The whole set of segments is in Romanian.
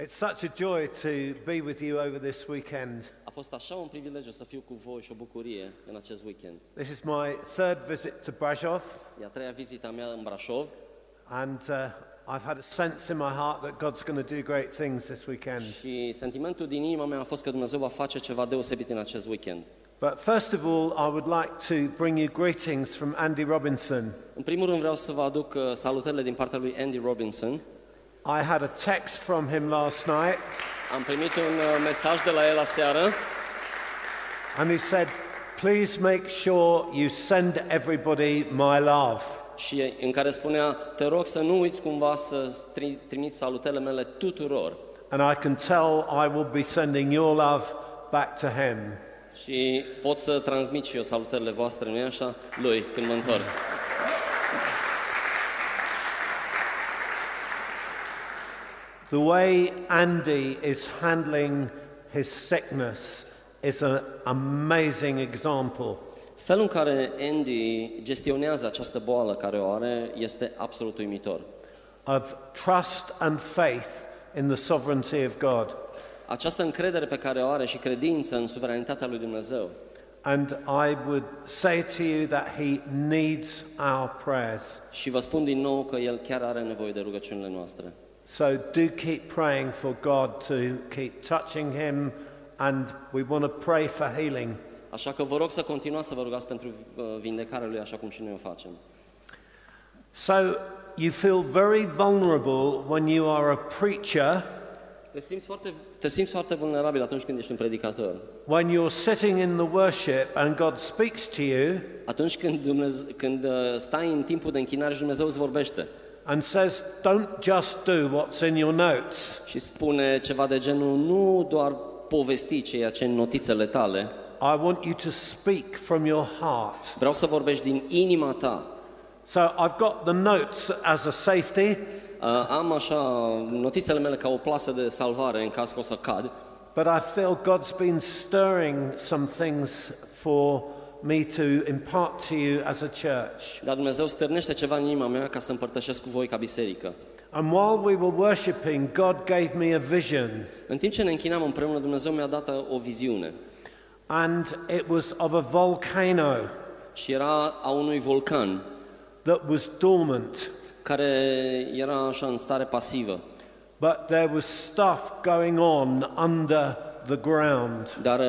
It's such a joy to be with you over this weekend. A fost așa un privilegiu să fiu cu voi și o bucurie în acest weekend. This is my third visit to Brasov, E a treia vizită a mea în Brașov and uh, I've had a sense in my heart that God's going to do great things this weekend. și sentimentul din inima mea a fost că Dumnezeu va face ceva deosebit în acest weekend. But first of all, I would like to bring you greetings from Andy Robinson. În primul rând vreau să vă aduc uh, salutările din partea lui Andy Robinson. I had a text from him last night, Am primit un uh, mesaj de la el aseară and he said, Please make sure you send everybody my love. și în care spunea, te rog să nu uiți cumva să tri- trimiți salutările mele tuturor. And I can tell I will be sending your love back to him. Și pot să transmit și eu salutările voastre, nu-i așa? Lui, când mă întorc. The way Andy is handling his sickness is an amazing example. Felul în care Andy gestionează această boală care o are este absolut uimitor. of trust and faith in the sovereignty of God. Această încredere pe care o are și credință în suveranitatea lui Dumnezeu. And I would say to you that he needs our prayers. Și vă spun din nou că el chiar are nevoie de rugăciunile noastre. So do keep praying for God to keep touching him, and we want to pray for healing. Așa că vă rog să continuați să vă rugați pentru uh, vindecarea lui așa cum și noi o facem. So you feel very vulnerable when you are a preacher, Te simți foarte, te simți foarte vulnerabil atunci când ești un predicator. when you're sitting in the worship and God speaks to you Atunci când, Dumnezeu, când uh, stai în timpul de închinare și Dumnezeu îți vorbește and says, Don't just do what's in your notes. și spune ceva de genul nu doar povesti ceea ce în notițele tale, I want you to speak from your heart. vreau să vorbești din inima ta. So I've got the notes as a safety, Uh, Am așa notițele mele ca o plasă de salvare în caz că o să cad, but I feel God's been stirring some things for me to impart to you as a church. dar Dumnezeu stârnește ceva în inima mea ca să împărtășesc cu voi ca biserică. And while we were worshiping, God gave me a vision, În timp ce ne închinam împreună, Dumnezeu mi-a dat o viziune and it was of a volcano și era a unui vulcan that was dormant, care era așa în stare pasivă, but there was stuff going on under the ground, dar uh,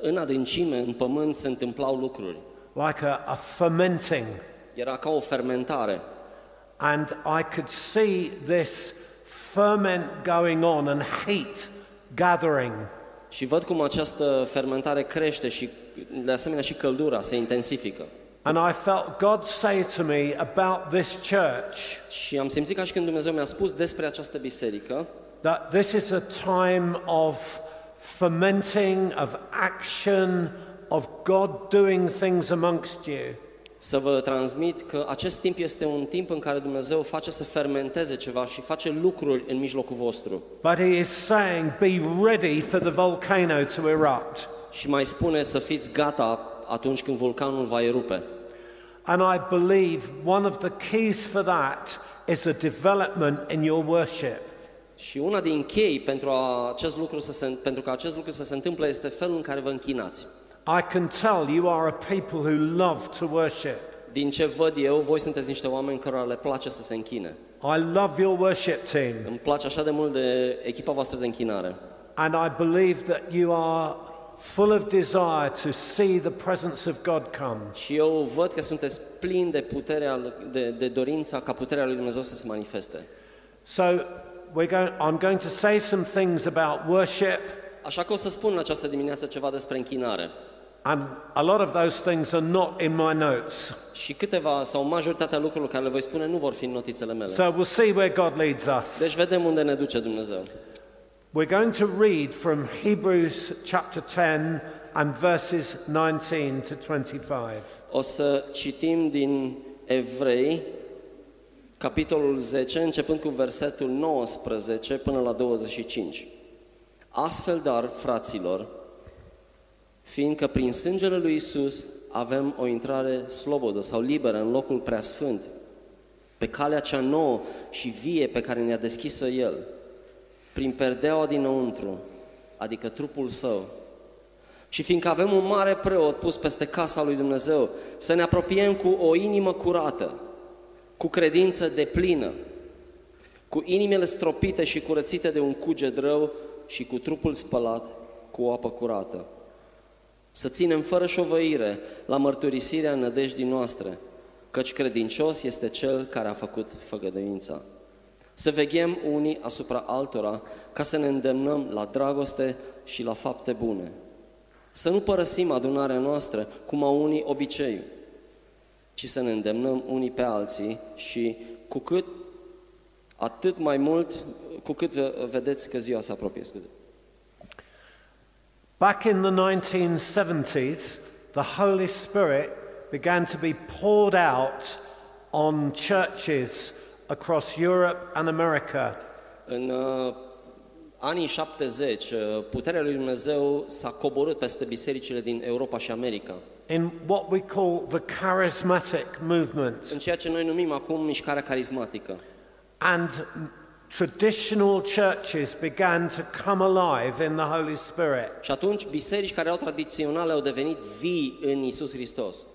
în adâncime, în pământ, se întâmplau lucruri. like a, a fermenting. Era ca o fermentare And I could see this ferment going on and heat gathering. și văd cum această fermentare crește și de asemenea și căldura se intensifică. And I felt God say to me about this church Și am simțit ca și când Dumnezeu mi-a spus despre această biserică that this is a time of fermenting, of action, of God doing things amongst you. să vă transmit că acest timp este un timp în care Dumnezeu face să fermenteze ceva și face lucruri în mijlocul vostru. But He is saying, be ready for the volcano to erupt. Și mai spune să fiți gata atunci când vulcanul va erupe. And I believe one of the keys for that is a development in your worship. Și una din chei pentru, a, acest lucru să se, pentru ca acest lucru să se întâmple este felul în care vă închinați. I can tell you are a people who love to worship. Din ce văd eu, voi sunteți niște oameni cărora le place să se închine. I love your worship team, Îmi place așa de mult de echipa voastră de închinare. and I believe that you are full of desire to see the presence of God come. Și eu văd că sunteți plini de puterea, de, de dorința ca puterea lui Dumnezeu să se manifeste. So we're going, I'm going to say some things about worship, Așa că o să spun în această dimineață ceva despre închinare. and a lot of those things are not in my notes. Și câteva sau majoritatea lucrurilor care le voi spune nu vor fi în notițele mele. So we'll see where God leads us. Deci vedem unde ne duce Dumnezeu. We're going to read from Hebrews chapter 10 and verses 19 to 25. O să citim din Evrei, capitolul 10, începând cu versetul 19 până la 25. Astfel, dar, fraților, fiindcă prin sângele lui Isus avem o intrare slobodă sau liberă în locul preasfânt, pe calea cea nouă și vie pe care ne-a deschis-o El. prin perdeaua dinăuntru, adică trupul său. Și fiindcă avem un mare preot pus peste casa lui Dumnezeu, să ne apropiem cu o inimă curată, cu credință de plină, cu inimile stropite și curățite de un cuget rău și cu trupul spălat cu o apă curată. Să ținem fără șovăire la mărturisirea nădejdii noastre, căci credincios este Cel care a făcut făgădăința. Să veghem unii asupra altora ca să ne îndemnăm la dragoste și la fapte bune. Să nu părăsim adunarea noastră cum au unii obiceiul, ci să ne îndemnăm unii pe alții și cu cât atât mai mult cu cât vedeți că ziua se apropie. Scuze. Back in the 1970s, the Holy Spirit began to be poured out on churches across Europe and America. În uh, anii 70, uh, puterea lui Dumnezeu s-a coborât peste bisericile din Europa și America. In what we call the charismatic movement. În ceea ce noi numim acum mișcarea carismatică. And traditional churches began to come alive in the Holy Spirit. Și atunci biserici care erau tradiționale au devenit vii în Isus Hristos.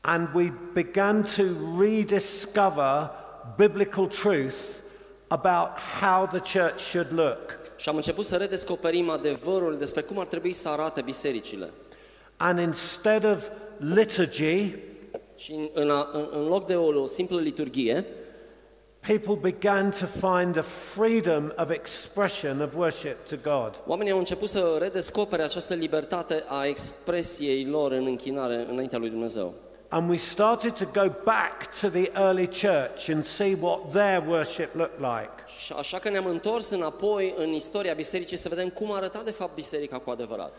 And we began to rediscover biblical truth about how the church should look. Și am început să redescoperim adevărul despre cum ar trebui să arate bisericile. And instead of liturgy, și în, în, în loc de o, o simplă liturghie, people began to find a freedom of expression of worship to God. Oamenii au început să redescopere această libertate a expresiei lor în închinare înaintea lui Dumnezeu. And we started to go back to the early church and see what their worship looked like. Și așa că ne-am întors înapoi în istoria bisericii să vedem cum arăta de fapt biserica cu adevărat.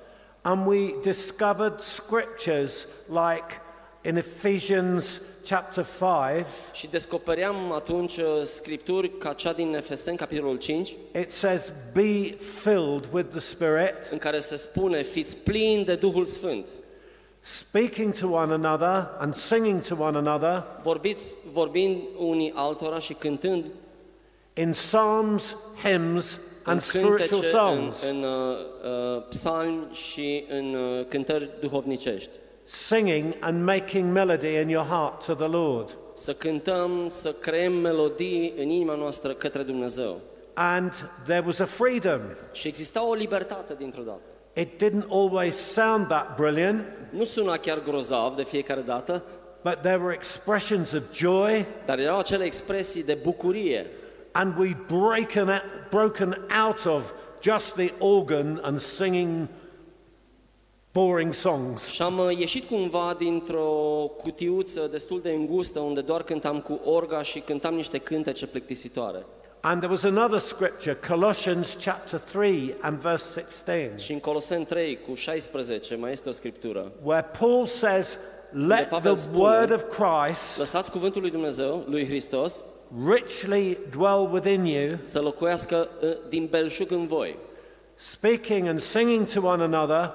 And we discovered scriptures like in Ephesians chapter 5, Și descopeream atunci uh, scripturi ca cea din Efeseni, capitolul 5, it says, Be filled with the Spirit, în care se spune, fiți plini de Duhul Sfânt, speaking to one another and singing to one another. Vorbiți, vorbind unii altora și cântând in psalms, hymns, în and spiritual cântece, în, songs, în uh, uh, psalmi și în uh, cântări duhovnicești. singing and making melody in your heart to the Lord. Să cântăm, să creăm melodii în inima noastră către Dumnezeu. And there was a freedom. Și exista o libertate dintr-o dată. It didn't always sound that brilliant, Nu suna chiar grozav de fiecare dată, but there were expressions of joy, dar erau acele expresii de bucurie. And we broken, broken out of just the organ and singing boring songs. Și am uh, ieșit cumva dintr-o cutiuță destul de îngustă unde doar cântam cu orga și cântam niște cântece plictisitoare. And there was another scripture, Colossians chapter 3 and verse 16, Și în Coloseni 3 cu 16 mai este o scriptură. where Paul says, Let Pavel the spune- word of Christ Lăsați cuvântul lui Dumnezeu, lui Hristos, richly dwell within you, să locuiască din belșug în voi, speaking and singing to one another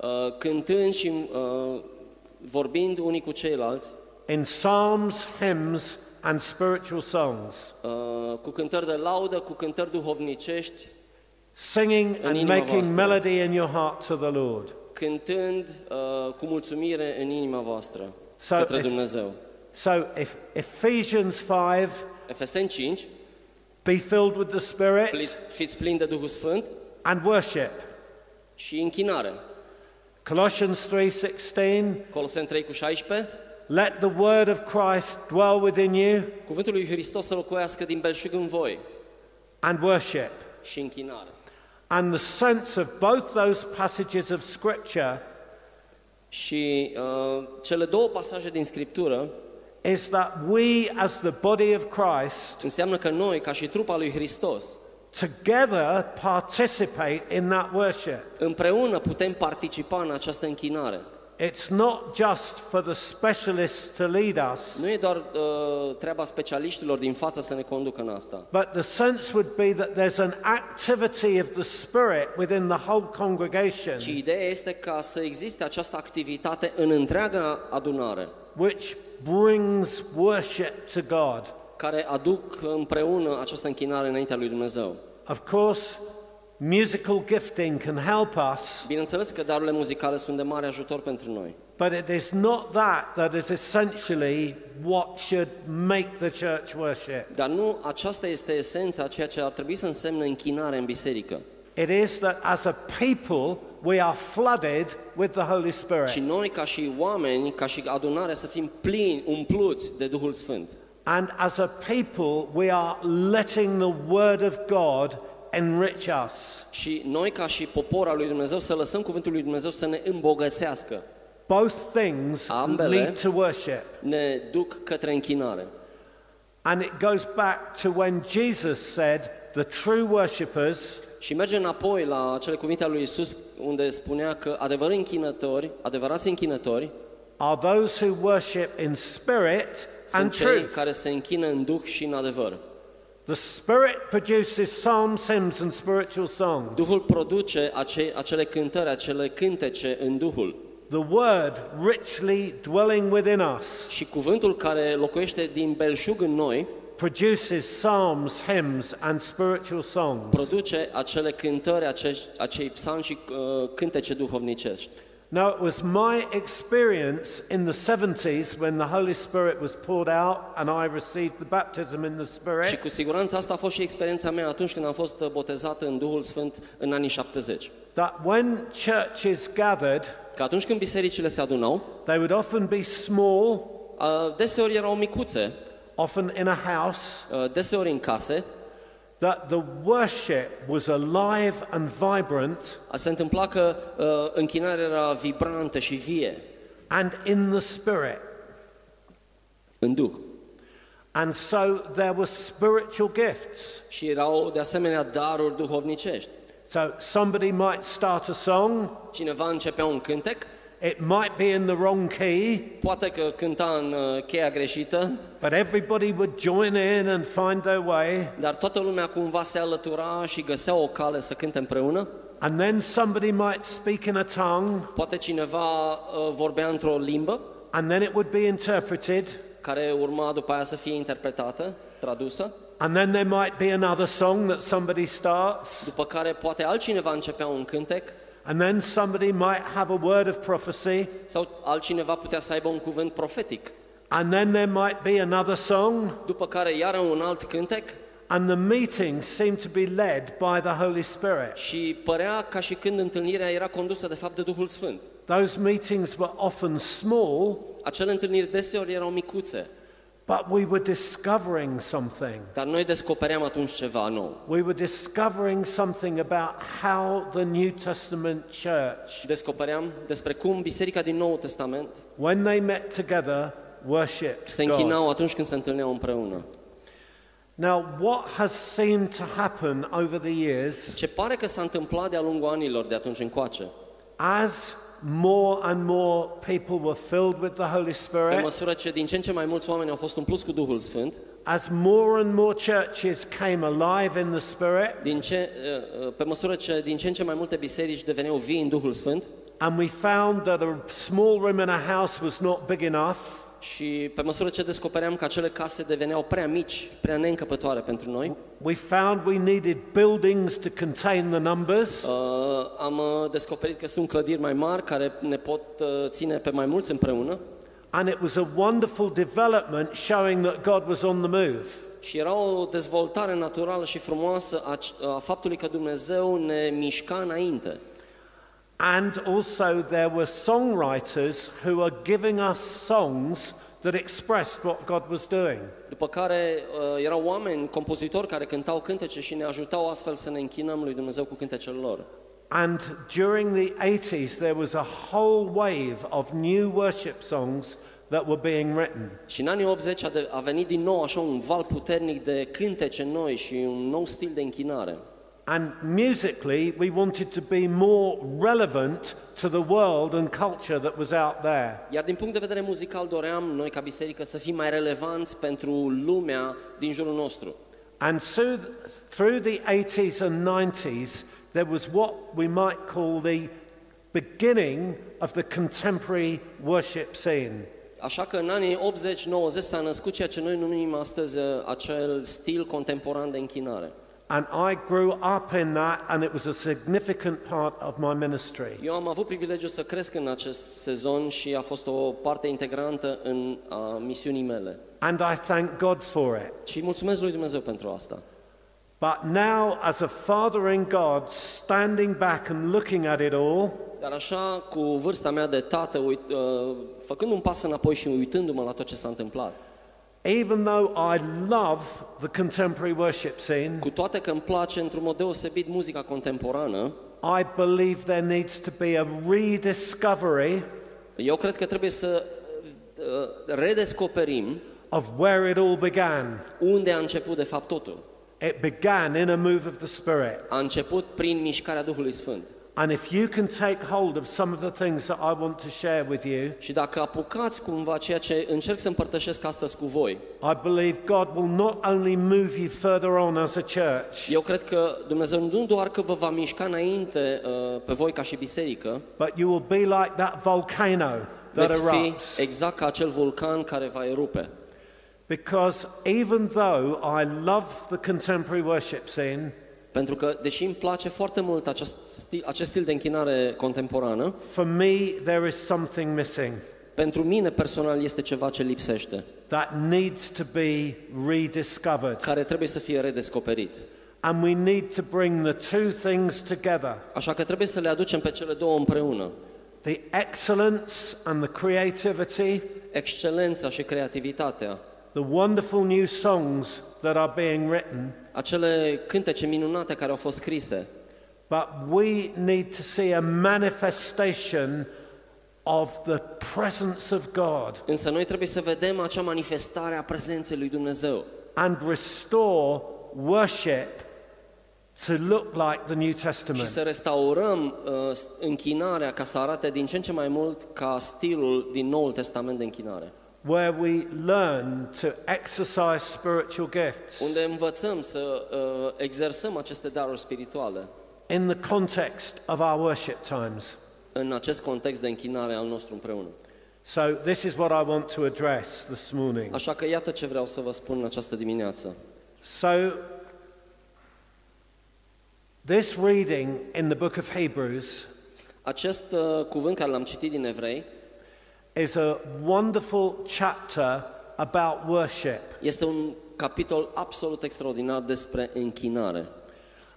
uh, cântând și vorbind unii cu ceilalți, in psalms, hymns, and spiritual songs, uh, cu cântări de laudă, cu cântări duhovnicești, singing and making melody in your heart to the Lord. cântând uh, cu mulțumire în inima voastră So către if- Dumnezeu. So if Ephesians 5, Efeseni 5, be filled with the Spirit Fiți- Fiți plini de Duhul Sfânt and worship. și închinare. Colossians 3:16, Coloseni 3 cu 16. let the word of Christ dwell within you Cuvântul lui Hristos să locuiască din belșug în voi and worship. și închinare. And the sense of both those passages of scripture Și uh, cele două pasaje din Scriptură is that we as the body of Christ înseamnă că noi, ca și trupa lui Hristos, together participate in that worship. împreună putem participa în această închinare. It's not just for the specialists to lead us, Nu e doar uh, treaba specialiștilor din față să ne conducă în asta, but the sense would be that there's an activity of the Spirit within the whole congregation, ci ideea este ca să existe această activitate în întreaga adunare, which brings worship to God. care aduc împreună această închinare înaintea lui Dumnezeu. Of course, musical gifting can help us, Bineînțeles că darurile muzicale sunt de mare ajutor pentru noi, but it is not that that is essentially what should make the church worship. dar nu aceasta este esența a ceea ce ar trebui să însemne închinare în biserică. It is that as a people we are flooded with the Holy Ci Spirit. noi, ca și oameni, ca și adunare, să fim plini, umpluți de Duhul Sfânt. And as a people we are letting the Word of God enrich us. Și noi, ca și popor al lui Dumnezeu, să lăsăm cuvântul lui Dumnezeu să ne îmbogățească. Both things Ambele. lead to worship. Ne duc către închinare. And it goes back to when Jesus said, The true worshippers Și merge înapoi la acele cuvinte ale lui Isus, unde spunea că adevărați închinători, adevărați închinători, are those who worship in spirit and sunt cei truth. care se închină în duh și în adevăr. The Spirit produces psalms, hymns, and spiritual songs. Duhul produce ace, acele cântări, acele cântece în Duhul. The Word richly dwelling within us Și cuvântul care locuiește din belșug în noi produces psalms, hymns, and spiritual songs. produce acele cântări, acei, acei psalmi și uh, cântece duhovnicești. Now, it was my experience in the 70s when the Holy Spirit was poured out and I received the baptism in the Și Spirit cu siguranță asta a fost și experiența mea atunci când am fost uh, botezat în Duhul Sfânt în anii 70. that when churches gathered, Că atunci când bisericile se adunau, they would often be small, uh, deseori erau micuțe, often in a house, uh, deseori în case, that the worship was alive and vibrant se întâmpla că uh, închinarea era vibrantă și vie and in the Spirit. în Duh. And so there were spiritual gifts. Și erau de asemenea daruri duhovnicești. So somebody might start a song, Cineva începea un cântec, it might be in the wrong key, poate că cânta în uh, cheia greșită, but everybody would join in and find their way. dar toată lumea cumva se alătura și găsea o cale să cânte împreună. And then somebody might speak in a tongue, Poate cineva uh, vorbea într-o limbă and then it would be interpreted, care urma după aia să fie interpretată, tradusă, and then there might be another song that somebody starts, după care poate altcineva începea un cântec and then somebody might have a word of prophecy, sau altcineva putea să aibă un cuvânt profetic, and then there might be another song, după care iară un alt cântec. And the meeting seemed to be led by the Holy Spirit. și părea ca și când întâlnirea era condusă de fapt de Duhul Sfânt. Those meetings were often small, Acele întâlniri deseori erau micuțe, but we were discovering something. dar noi descopeream atunci ceva nou. We were discovering something about how the New Testament church, Descopeream despre cum Biserica din Noul Testament when they met together, worshipped se God. închinau atunci când se întâlneau împreună. Now, what has seemed to happen over the years Ce pare că s-a întâmplat de-a lungul anilor de atunci încoace, as more and more people were filled with the Holy pe Spirit, măsură ce din ce în ce mai mulți oameni au fost umpluți cu Duhul Sfânt, as more and more churches came alive in the Spirit, din ce, uh, uh, pe măsură ce din ce în ce mai multe biserici deveneau vii în Duhul Sfânt and we found that a small room in a house was not big enough, și pe măsură ce descopeream că acele case deveneau prea mici, prea neîncăpătoare pentru noi, we found we needed buildings to contain the numbers. uh, am uh, descoperit că sunt clădiri mai mari care ne pot uh, ține pe mai mulți împreună And it was a wonderful development showing that God was on the move. și era o dezvoltare naturală și frumoasă a, a faptului că Dumnezeu ne mișca înainte. And also, there were songwriters who are giving us songs that expressed what God was doing. După care uh, erau oameni, compozitori care cântau cântece și ne ajutau astfel să ne închinăm lui Dumnezeu cu cântecele lor. And during the 80s, there was a whole wave of new worship songs that were being written. Și în anii 80 a, de, a venit din nou așa un val puternic de cântece noi și un nou stil de închinare. And musically, we wanted to be more relevant to the world and culture that was out there. Iar din punct de vedere muzical doream noi ca biserică să fim mai relevanți pentru lumea din jurul nostru. And so, through the 80s and 90s, there was what we might call the beginning of the contemporary worship scene. Așa că în anii 80-90 s-a născut ceea ce noi numim astăzi uh, acel stil contemporan de închinare. And I grew up in that, and it was a significant part of my ministry. Eu am avut privilegiul să cresc în acest sezon și a fost o parte integrantă în a misiunii mele. And I thank God for it. Și îi mulțumesc lui Dumnezeu pentru asta. But now, as a father in God, standing back and looking at it all, Dar așa, cu vârsta mea de tată, uit, uh, făcând un pas înapoi și uitându-mă la tot ce s-a întâmplat, even though I love the contemporary worship scene, cu toate că îmi place într-un mod deosebit muzica contemporană, I believe there needs to be a rediscovery eu cred că trebuie să uh, redescoperim of where it all began. unde a început de fapt totul. It began in a move of the Spirit. A început prin mișcarea Duhului Sfânt. And if you can take hold of some of the things that I want to share with you, Și dacă apucați cumva ceea ce încerc să împărtășesc astăzi cu voi, I believe God will not only move you further on as a church, eu cred că Dumnezeu nu doar că vă va mișca înainte uh, pe voi ca și biserică, but you will be like that volcano that veți fi erupts. exact ca acel vulcan care va erupe. Because even though I love the contemporary worship scene, Pentru că, deși îmi place foarte mult acest stil, acest stil de închinare contemporană, for me there is something missing pentru mine personal este ceva ce lipsește, that needs to be rediscovered. care trebuie să fie redescoperit. And we need to bring the two things together Așa că trebuie să le aducem pe cele două împreună. the excellence and the creativity, Excelența și creativitatea, the wonderful new songs that are being written, acele cântece minunate care au fost scrise, but we need to see a manifestation of the presence of God însă noi trebuie să vedem acea manifestare a prezenței lui Dumnezeu and restore worship to look like the New și Testament. să restaurăm uh, închinarea ca să arate din ce în ce mai mult ca stilul din Noul Testament de închinare. Where we learn to exercise spiritual gifts unde învățăm să uh, exersăm aceste daruri spirituale in the context of our worship times. în acest context de închinare al nostru împreună. So, this is what I want to address this morning. Așa că iată ce vreau să vă spun în această dimineață. So, this reading in the book of Hebrews Acest uh, cuvânt care l-am citit din Evrei is a wonderful chapter about worship. este un capitol absolut extraordinar despre închinare.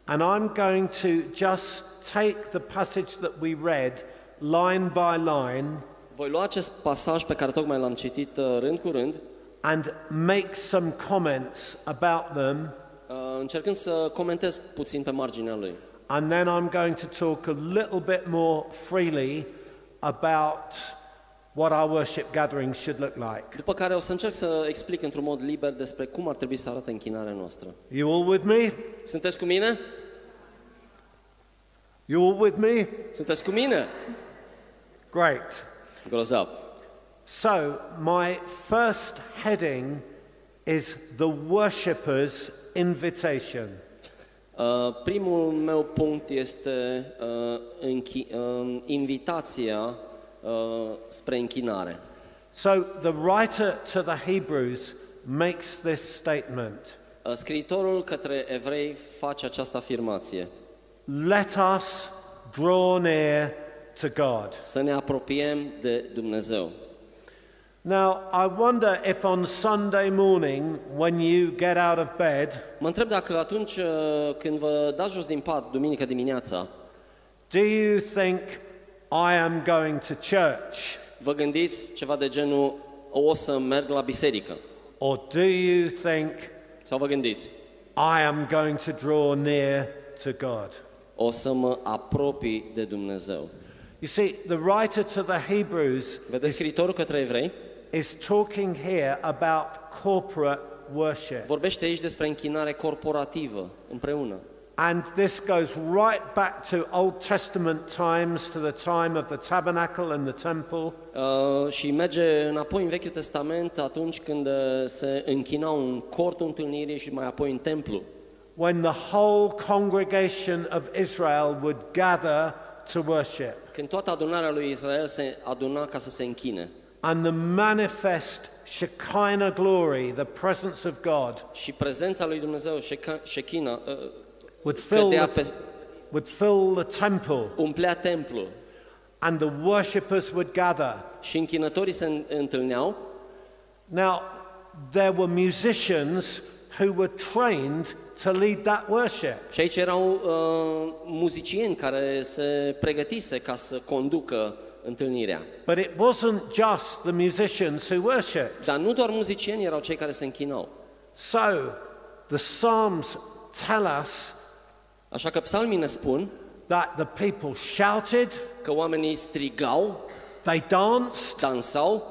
And I'm going to just take the passage that we read line by line Voi lua acest pasaj pe care tocmai l-am citit uh, rând cu rând, and make some comments about them. uh, încercând să comentez puțin pe marginea lui. And then I'm going to talk a little bit more freely about what our worship gathering should look like. După care o să încerc să explic într-un mod liber despre cum ar trebui să arate închinarea noastră. You all with me? Sunteți cu mine? You all with me? Sunteți cu mine? Great. Grozav. So, my first heading is the worshipper's invitation. Uh, primul meu punct este uh, închi- uh, invitația uh, spre închinare. So, the writer to the Hebrews makes this statement Uh, scriitorul către evrei face această afirmație. Let us draw near to God. Să ne apropiem de Dumnezeu. Now, I wonder if on Sunday morning, when you get out of bed, Mă întreb dacă atunci uh, când vă dați jos din pat, duminică dimineața, do you think I am going to church? vă gândiți ceva de genul o să merg la biserică? Or do you think Sau vă gândiți I am going to draw near to God? o să mă apropii de Dumnezeu? You see, the writer to the Hebrews Vedeți scriitorul către evrei? is talking here about corporate worship. Vorbește aici despre închinare corporativă, împreună. And this goes right back to Old Testament times, to the time of the tabernacle and the temple. Uh, și merge înapoi în Vechiul Testament atunci când uh, se închinau în cortul întâlnirii și mai apoi în templu. when the whole congregation of Israel would gather to worship. Când toată adunarea lui Israel se aduna ca să se închine. and the manifest Shekinah glory, the presence of God, și prezența lui Dumnezeu, Shekinah, uh, would fill cădea the, pe, would fill the temple, umplea templul and the worshippers would gather. și închinătorii se în- întâlneau Now, there were musicians who were trained to lead that worship. și aici erau uh, muzicieni care se pregătise ca să conducă întâlnirea. But it wasn't just the musicians who worshipped. Dar nu doar muzicieni erau cei care se închinau. So, the Psalms tell us Așa că psalmii ne spun that the people shouted, că oamenii strigau, they danced, dansau,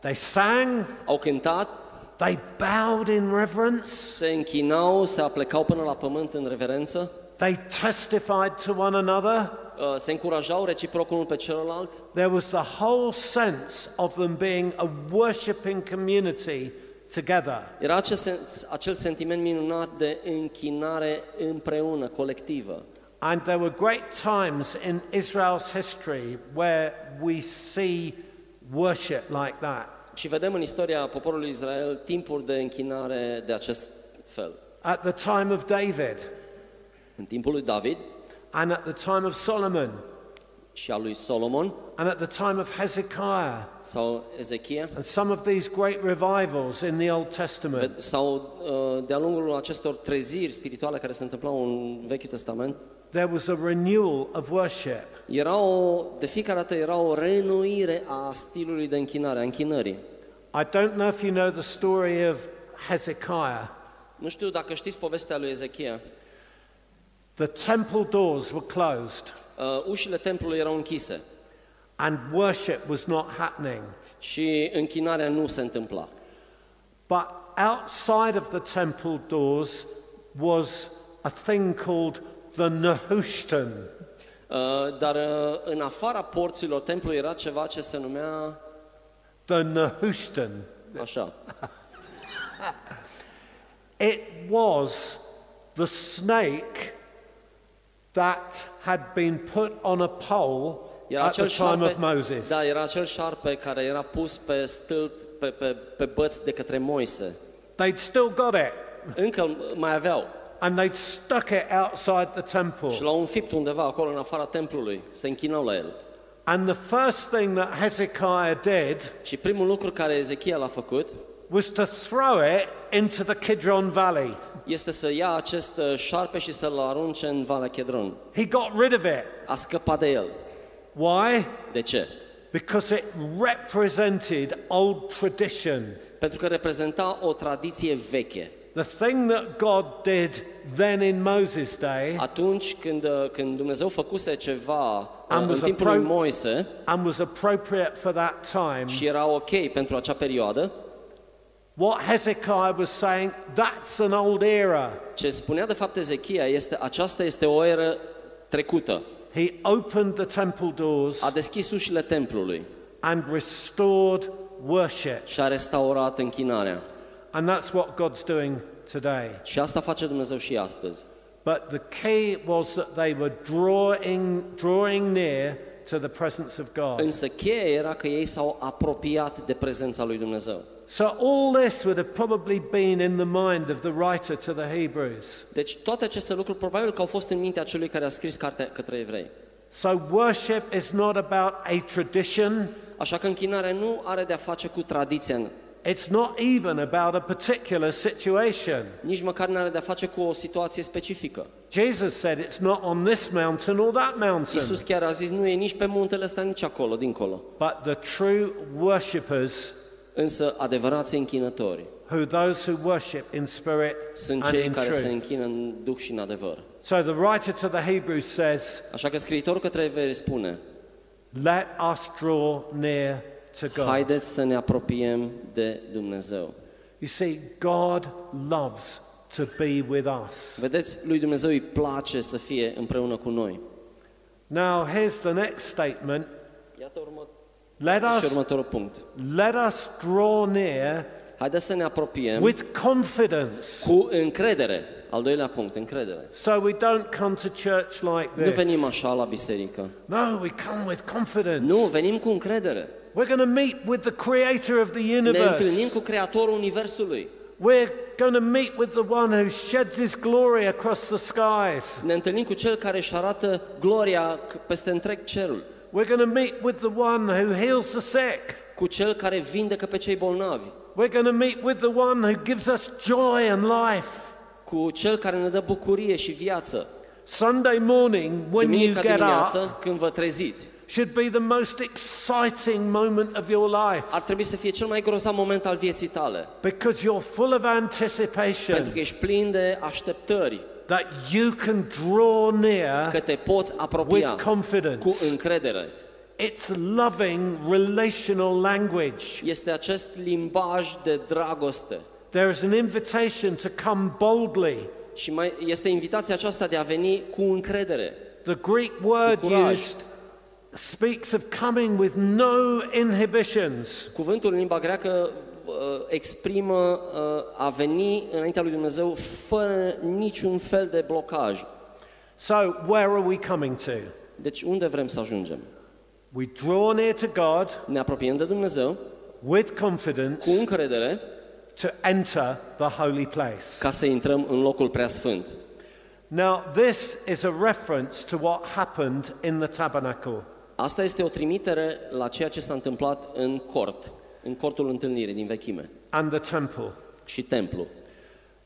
they sang, au cântat, they bowed in reverence, se închinau, se aplecau până la pământ în reverență, they testified to one another. uh, se încurajau reciproc unul pe celălalt. There was the whole sense of them being a worshipping community together. Era acel, sen- acel sentiment minunat de închinare împreună, colectivă. And there were great times in Israel's history where we see worship like that. Și vedem în istoria poporului Israel timpuri de închinare de acest fel. At the time of David În timpul lui David and at the time of Solomon și al lui Solomon and at the time of Hezekiah sau Ezechia and some of these great revivals in the Old Testament. Ved- sau uh, de-a lungul acestor treziri spirituale care se întâmplau în Vechiul Testament, There was a renewal of worship. era o, de fiecare dată era o reînnoire a stilului de închinare, a închinării. I don't know if you know the story of Hezekiah. Nu știu dacă știți povestea lui Ezechia. The temple doors were closed Uh, ușile templului erau închise and worship was not happening. și închinarea nu se întâmpla. But outside of the temple doors was a thing called the Nehushtan. Uh, dar uh, în afara porților templului era ceva ce se numea The Nehushtan. așa. It was the snake that had been put on a pole Era at the acel time of șarpe, Moses. da, era acel șarpe care era pus pe stâlp, pe, pe, pe băți de către Moise. They'd still got it, Încă mai aveau and they'd stuck it outside the temple. și l-au înfipt undeva acolo în afara templului, se închinau la el. And the first thing that Hezekiah did Și primul lucru care Ezechia l-a făcut was to throw it into the Kidron Valley. este să ia acest uh, șarpe și să-l arunce în Valea Chedron. He got rid of it. A scăpat de el. Why? De ce? Because it represented old tradition. Pentru că reprezenta o tradiție veche. The thing that God did then in Moses' day Atunci când, uh, când Dumnezeu făcuse ceva uh, Am în văzut timpul lui pro- Moise and was appropriate for that time, și era ok pentru acea perioadă, what Hezekiah was saying, that's an old era. ce spunea de fapt Ezechia este aceasta este o eră trecută. He opened the temple doors A deschis ușile templului and restored worship. și a restaurat închinarea. And that's what God's doing today. Și asta face Dumnezeu și astăzi. But the key was that they were drawing, drawing near to the presence of God. Însă cheia era că ei s-au apropiat de prezența lui Dumnezeu. So all this would have probably been in the mind of the writer to the Hebrews. Deci toate aceste lucruri probabil că au fost în mintea celui care a scris cartea către evrei. So worship is not about a tradition. Așa că închinarea nu are de-a face cu tradiția, It's not even about a particular situation. nici măcar nu are de-a face cu o situație specifică. Jesus said it's not on this mountain or that mountain. Iisus chiar a zis, nu e nici pe muntele ăsta, nici acolo, dincolo. But the true worshippers Însă adevărații închinători who those who worship in spirit sunt and cei in care se truth. închină în duh și în adevăr. So the writer to the Hebrews says, Așa că scriitorul către evrei spune, let us draw near to God. haideți să ne apropiem de Dumnezeu. You see, God loves to be with us. Vedeți, lui Dumnezeu îi place să fie împreună cu noi. Now, here's the next statement. Iată urmă, Let și us, următorul punct. let us draw near Haideți să ne apropiem with confidence. cu încredere. Al doilea punct, încredere. So we don't come to church like Nu this. venim așa la biserică. No, we come with confidence. Nu, venim cu încredere. We're going to meet with the creator of the Ne întâlnim universe. cu Creatorul Universului. We're going to meet with the one who sheds his glory across the skies. Ne întâlnim cu Cel care își arată gloria c- peste întreg cerul. We're going to meet with the one who heals the sick. Cu Cel care vindecă pe cei bolnavi. We're going to meet with the one who gives us joy and life. Cu Cel care ne dă bucurie și viață. Sunday morning, when you Duminica get up, dimineață, când vă treziți, should be the most exciting moment of your life ar trebui să fie cel mai grozav moment al vieții tale. because you're full of Pentru anticipation că ești plin de așteptări, that you can draw near că te poți apropia with confidence. cu încredere. It's loving relational language. Este acest limbaj de dragoste. There is an invitation to come boldly. Și mai este invitația aceasta de a veni cu încredere. The Greek word curaj. used speaks of coming with no inhibitions. Cuvântul în limba greacă uh, exprimă uh, a veni înaintea lui Dumnezeu fără niciun fel de blocaj. So, where are we coming to? Deci unde vrem să ajungem? We draw near to God Ne apropiem de Dumnezeu with confidence cu încredere to enter the holy place. ca să intrăm în locul preasfânt. Now, this is a reference to what happened in the tabernacle. Asta este o trimitere la ceea ce s-a întâmplat în cort, în cortul întâlnirii din vechime and the temple. și templu.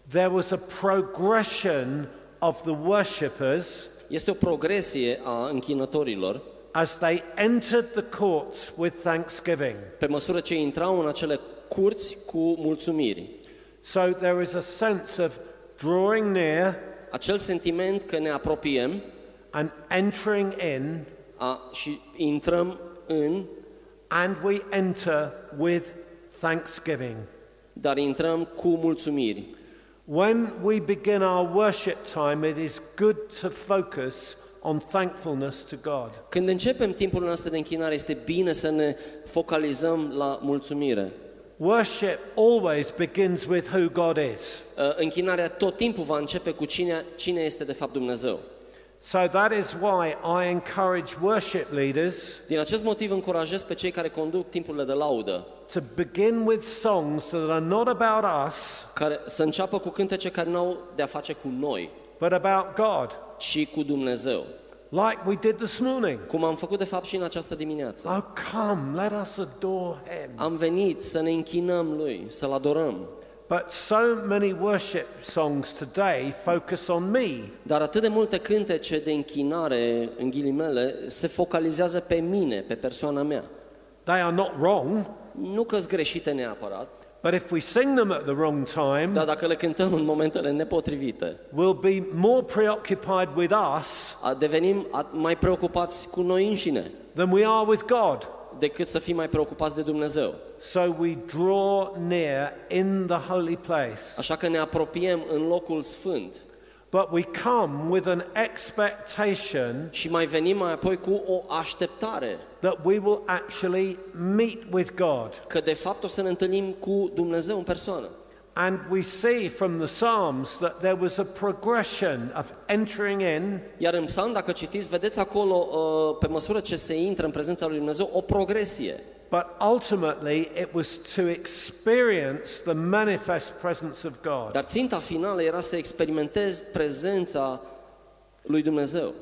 There was a progression of the worshippers Este o progresie a închinătorilor as they entered the courts with thanksgiving. pe măsură ce intrau în acele curți cu mulțumiri. So there is a sense of drawing near Acel sentiment că ne apropiem and entering in, a, și intrăm în, and we enter with thanksgiving. dar intrăm cu mulțumiri. When we begin our worship time, it is good to focus on thankfulness to God. Când începem timpul nostru de închinare, este bine să ne focalizăm la mulțumire. Worship always begins with who God is. Uh, Închinarea tot timpul va începe cu cine, cine este de fapt Dumnezeu. So that is why I encourage worship leaders Din acest motiv încurajez pe cei care conduc timpurile de laudă to begin with songs that are not about us, care să înceapă cu cântece care nu au de a face cu noi, but about God, ci cu Dumnezeu. like we did this morning. Cum am făcut de fapt și în această dimineață. Oh, come, let us adore Him. Am venit să ne închinăm Lui, să-L adorăm. But so many worship songs today focus on me. Dar atât de multe cântece de închinare, în ghilimele, se focalizează pe mine, pe persoana mea. They are not wrong, Nu că sunt greșite neapărat, but if we sing them at the wrong time, dar dacă le cântăm în momentele nepotrivite, we'll be more preoccupied with us a- devenim a- mai preocupați cu noi înșine than we are with God. Decât să fim mai preocupați de Dumnezeu. So we draw near in the holy place. Așa că ne apropiem în locul sfânt But we come with an expectation și mai venim mai apoi cu o așteptare that we will actually meet with God. că de fapt o să ne întâlnim cu Dumnezeu în persoană. And we see from the Psalms that there was a progression of entering in Iar în psalm, dacă citiți, vedeți acolo, uh, pe măsură ce se intră în prezența lui Dumnezeu, o progresie. But ultimately, it was to experience the manifest presence of God. Dar ținta finală era să experimentezi prezența lui Dumnezeu.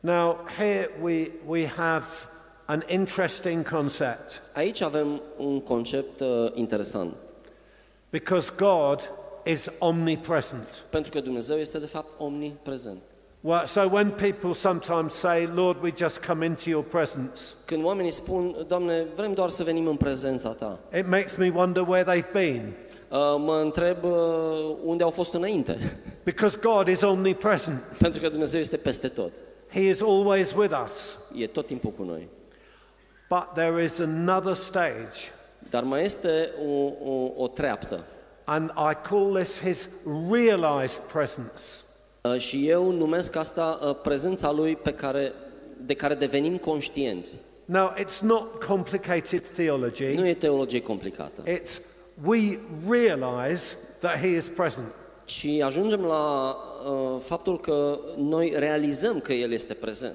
Now, here we, we have an interesting concept Aici avem un concept uh, interesant, because God is omnipresent. pentru că Dumnezeu este de fapt omniprezent. Well, so when people sometimes say, Lord, we just come into your presence, Când oamenii spun, Doamne, vrem doar să venim în prezența Ta, it makes me wonder where they've been uh, mă întreb uh, unde au fost înainte, because God is omnipresent. pentru că Dumnezeu este peste tot. He is always with us. E tot timpul cu noi. But there is another stage, Dar mai este o, o, o treaptă. and I call this his realized presence. Uh, Și eu numesc asta uh, prezența lui pe care, de care devenim conștienți. Now, it's not complicated theology. Nu e teologie complicată, It's we realize that He is present. ci ajungem la uh, faptul că noi realizăm că El este prezent.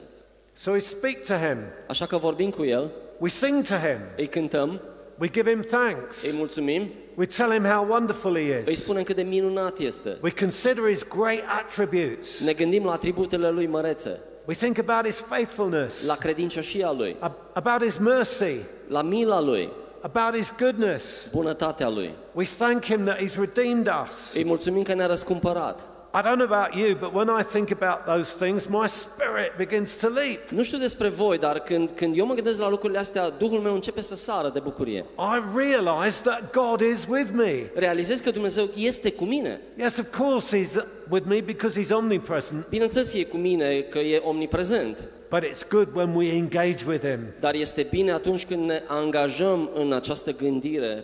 So we speak to Him. Așa că vorbim cu El We sing to him. îi cântăm, We give him thanks. îi mulțumim, We tell him how wonderful he îi is. spunem cât de minunat este. We consider his great attributes. Ne gândim la atributele lui mărețe, We think about his faithfulness, la credincioșia lui, ab- about his mercy, la mila lui, about his goodness. bunătatea lui. We thank him that he's redeemed us. Îi mulțumim că ne-a răscumpărat. I don't know about you, but when I think about those things, my spirit begins to leap. Nu știu despre voi, dar când, când eu mă gândesc la lucrurile astea, Duhul meu începe să sară de bucurie. I realize that God is with me. Realizez că Dumnezeu este cu mine. Yes, of course, He's with me because He's omnipresent, Bineînțeles, e cu mine că e omniprezent, but it's good when we engage with Him. dar este bine atunci când ne angajăm în această gândire.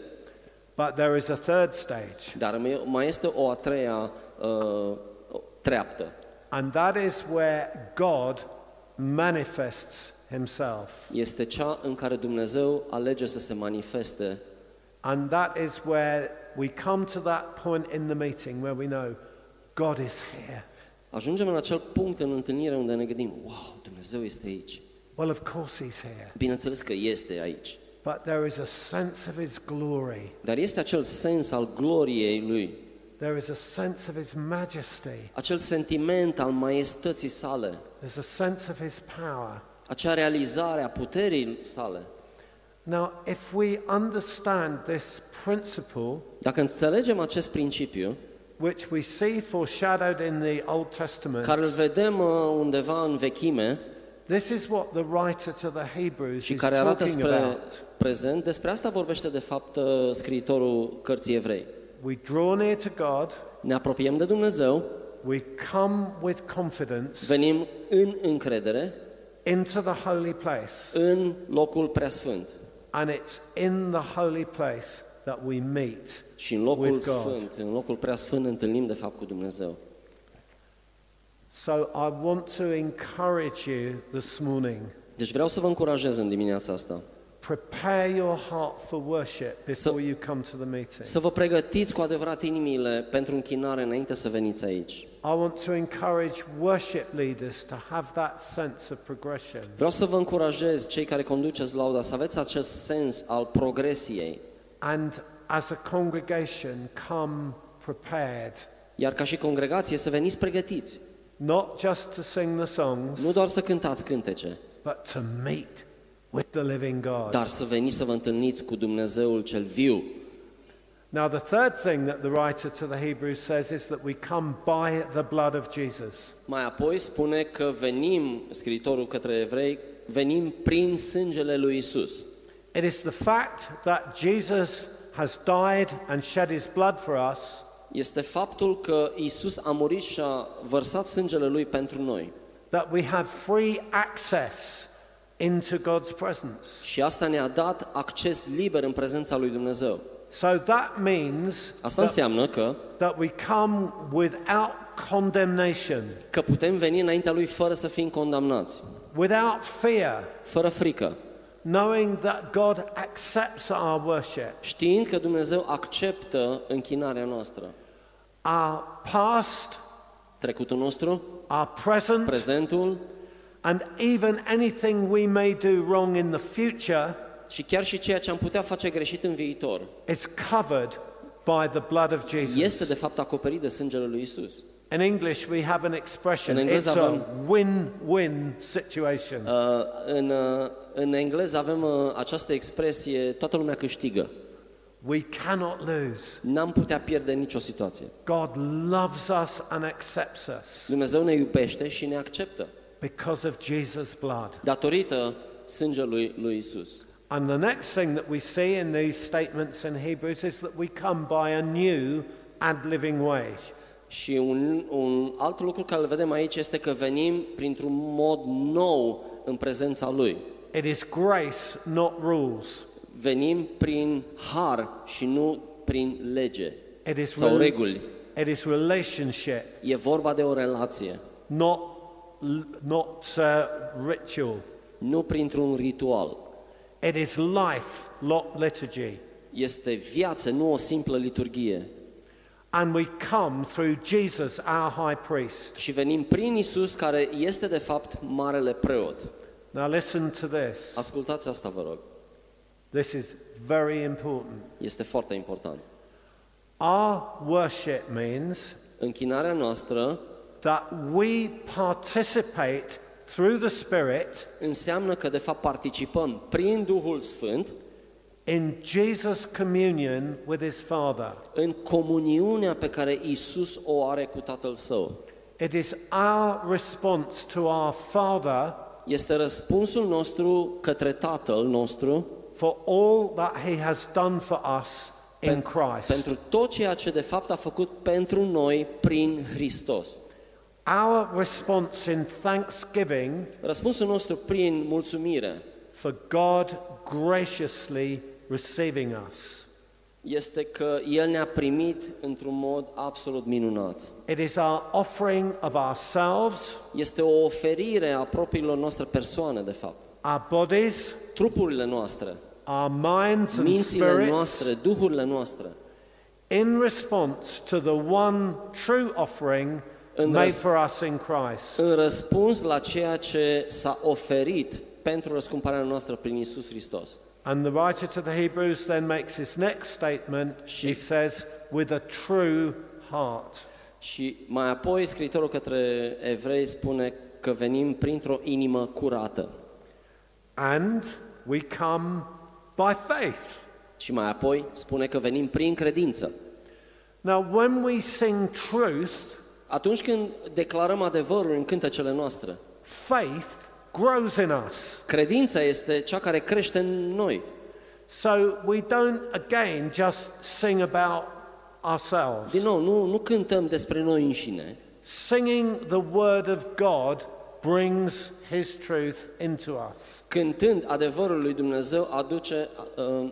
But there is a third stage, Dar mai- mai este o a treia uh, treaptă. and that is where God manifests Himself. Este cea în care Dumnezeu alege să se manifeste And that is where we come to that point in the meeting where we know God is here. Ajungem în acel punct în întâlnire unde ne gândim, wow, Dumnezeu este aici. Well, of course He's here. Bineînțeles că este aici. But there is a sense of His glory. Dar este acel sens al gloriei Lui, There is a sense of His majesty. acel sentiment al maestății sale, There's a sense of His power. acea realizare a puterii sale. Now, if we understand this principle, Dacă înțelegem acest principiu, which we see foreshadowed in the Old Testament, care îl vedem uh, undeva în vechime this is what the writer to the Hebrews și is care arată talking spre about. prezent, despre asta vorbește de fapt uh, scriitorul cărții evrei. We draw near to God, Ne apropiem de Dumnezeu, we come with confidence venim în încredere into the holy place, în locul preasfânt and it's in the holy place that we meet. și în locul With God. sfânt, în locul preasfânt ne întâlnim de fapt cu Dumnezeu. So I want to encourage you this morning. Deci vreau să vă încurajez în dimineața asta Prepare your heart for worship before you come to the meeting. să vă pregătiți cu adevărat inimile pentru închinare înainte să veniți aici. I want to encourage worship leaders to have that sense of progression. Vreau să vă încurajez, cei care conduceți lauda, să aveți acest sens al progresiei, And as a congregation, come prepared. iar ca și congregație să veniți pregătiți, Not just to sing the songs, nu doar să cântați cântece, but to meet with the living God. dar să veniți să vă întâlniți cu Dumnezeul cel viu. Now, the third thing that the writer to the Hebrews says is that we come by the blood of Jesus. Mai apoi spune că venim, scriitorul către evrei, venim prin sângele lui Isus. It is the fact that Jesus has died and shed his blood for us Este faptul că Isus a murit și a vărsat sângele lui pentru noi. that we have free access into God's presence. Și asta ne-a dat acces liber în prezența lui Dumnezeu. So that means Asta that, înseamnă că, that we come without condemnation, că putem veni înaintea lui fără să fim condamnați, without fear, fără frică, knowing that God accepts our worship. știind că Dumnezeu acceptă închinarea noastră. Our past, Trecutul nostru, our present, prezentul and even anything we may do wrong in the future și chiar și ceea ce am putea face greșit în viitor is covered by the blood of Jesus. este de fapt acoperit de sângele lui Isus. In English, we have an expression. În It's engleză a avem- win-win situation. Uh, în, uh, în engleză avem uh, această expresie, toată lumea câștigă. We cannot lose. N-am putea pierde nicio situație. God loves us and accepts us Dumnezeu ne iubește și ne acceptă because of Jesus' blood. datorită sângelui lui Isus. And the next thing that we see in these statements in Hebrews is that we come by a new and living way. Și un, un alt lucru care îl vedem aici este că venim printr-un mod nou în prezența Lui. It is grace, not rules. Venim prin har și nu prin lege It is, sau rel- reguli. it is relationship, E vorba de o relație, not, not uh, ritual. nu printr-un ritual. It is life, not liturgy. Este viață, nu o simplă liturghie. And we come through Jesus, our high priest. Și venim prin Isus, care este de fapt marele preot. Now listen to this. Ascultați asta, vă rog. This is very important. Este foarte important. Our worship means Închinarea noastră that we participate through the Spirit înseamnă că de fapt participăm prin Duhul Sfânt in Jesus' communion with his Father. în comuniunea pe care Isus o are cu Tatăl Său. It is our response to our Father Este răspunsul nostru către Tatăl nostru for all that he has done for us in pen- Christ. pentru tot ceea ce de fapt a făcut pentru noi prin Hristos. Our response in thanksgiving Răspunsul nostru prin mulțumire for God graciously receiving us. este că El ne-a primit într-un mod absolut minunat. It is our offering of ourselves, Este o oferire a propriilor noastre persoane, de fapt. our bodies, Trupurile noastre, our minds and mințile spirits noastre, duhurile noastre, in response to the one true offering În made răs- for us in Christ. în răspuns la ceea ce s-a oferit pentru răscumpărarea noastră prin Isus Hristos. And the writer to the Hebrews then makes his next statement. He says, with a true heart. Și mai apoi scriitorul către evrei spune că venim printr-o inimă curată. And we come by faith. Și mai apoi spune că venim prin credință. Now, when we sing truth, Atunci când declarăm adevărul în cântecele noastre, faith grows in us. credința este cea care crește în noi. So we don't again just sing about ourselves. Din nou, nu, nu cântăm despre noi înșine. Singing the word of God brings his truth into us. Cântând adevărul lui Dumnezeu aduce... Uh,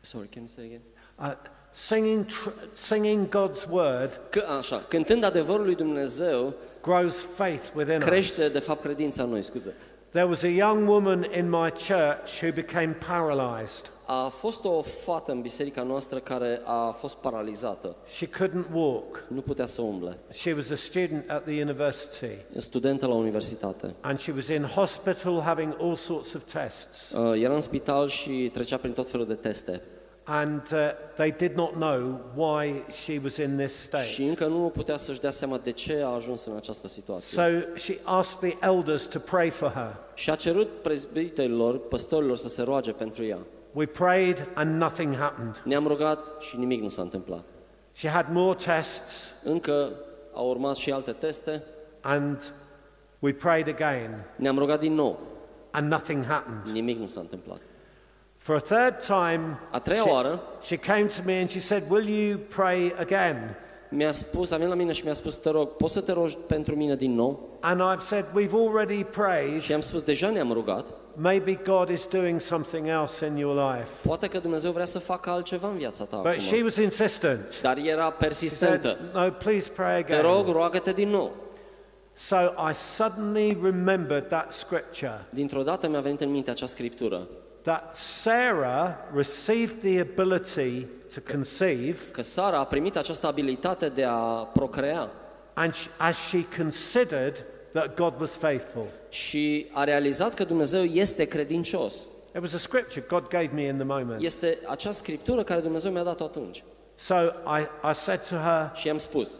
sorry, can you say again? Uh, singing, tr- singing God's word Că, așa, cântând adevărul lui Dumnezeu, grows faith within us. crește de fapt credința în noi, scuze. There was a young woman in my church who became paralyzed. A fost o fată în biserica noastră care a fost paralizată. She couldn't walk. Nu putea să umble. She was a student at the university E studentă la universitate. and she was in hospital having all sorts of tests. Uh, Era în spital și trecea prin tot felul de teste. And uh, they did not know why she was in this Și state. încă nu putea să-și dea seama de ce a ajuns în această situație. So she asked the elders to pray for her. Și a cerut prezbiterilor, păstorilor să se roage pentru ea. We prayed and nothing happened. Ne-am rugat și nimic nu s-a întâmplat. She had more tests Încă au urmat și alte teste. and we prayed again Ne-am rugat din nou. and nothing happened. Nimic nu s-a întâmplat. For a third time, A treia she, oară she came to me and she said, Will you pray again? mi-a spus, a venit la mine și mi-a spus, te rog, poți să te rogi pentru mine din nou? And I've said, We've already prayed. Și am spus, deja ne-am rugat. Maybe God is doing something else in your life. Poate că Dumnezeu vrea să facă altceva în viața ta But she acum. was insistent. Dar era She said, persistentă. No, please pray Te rog, again. roagă-te din nou. So I suddenly remembered that scripture Dintr-o dată mi-a venit în minte acea scriptură, that Sarah received the ability to conceive că Sara a primit această abilitate de a procrea and sh- as she considered that God was faithful. și a realizat că Dumnezeu este credincios. It was a scripture God gave me in the moment. Este acea scriptură care Dumnezeu mi-a dat atunci. So I, I said to her, Și i-am spus,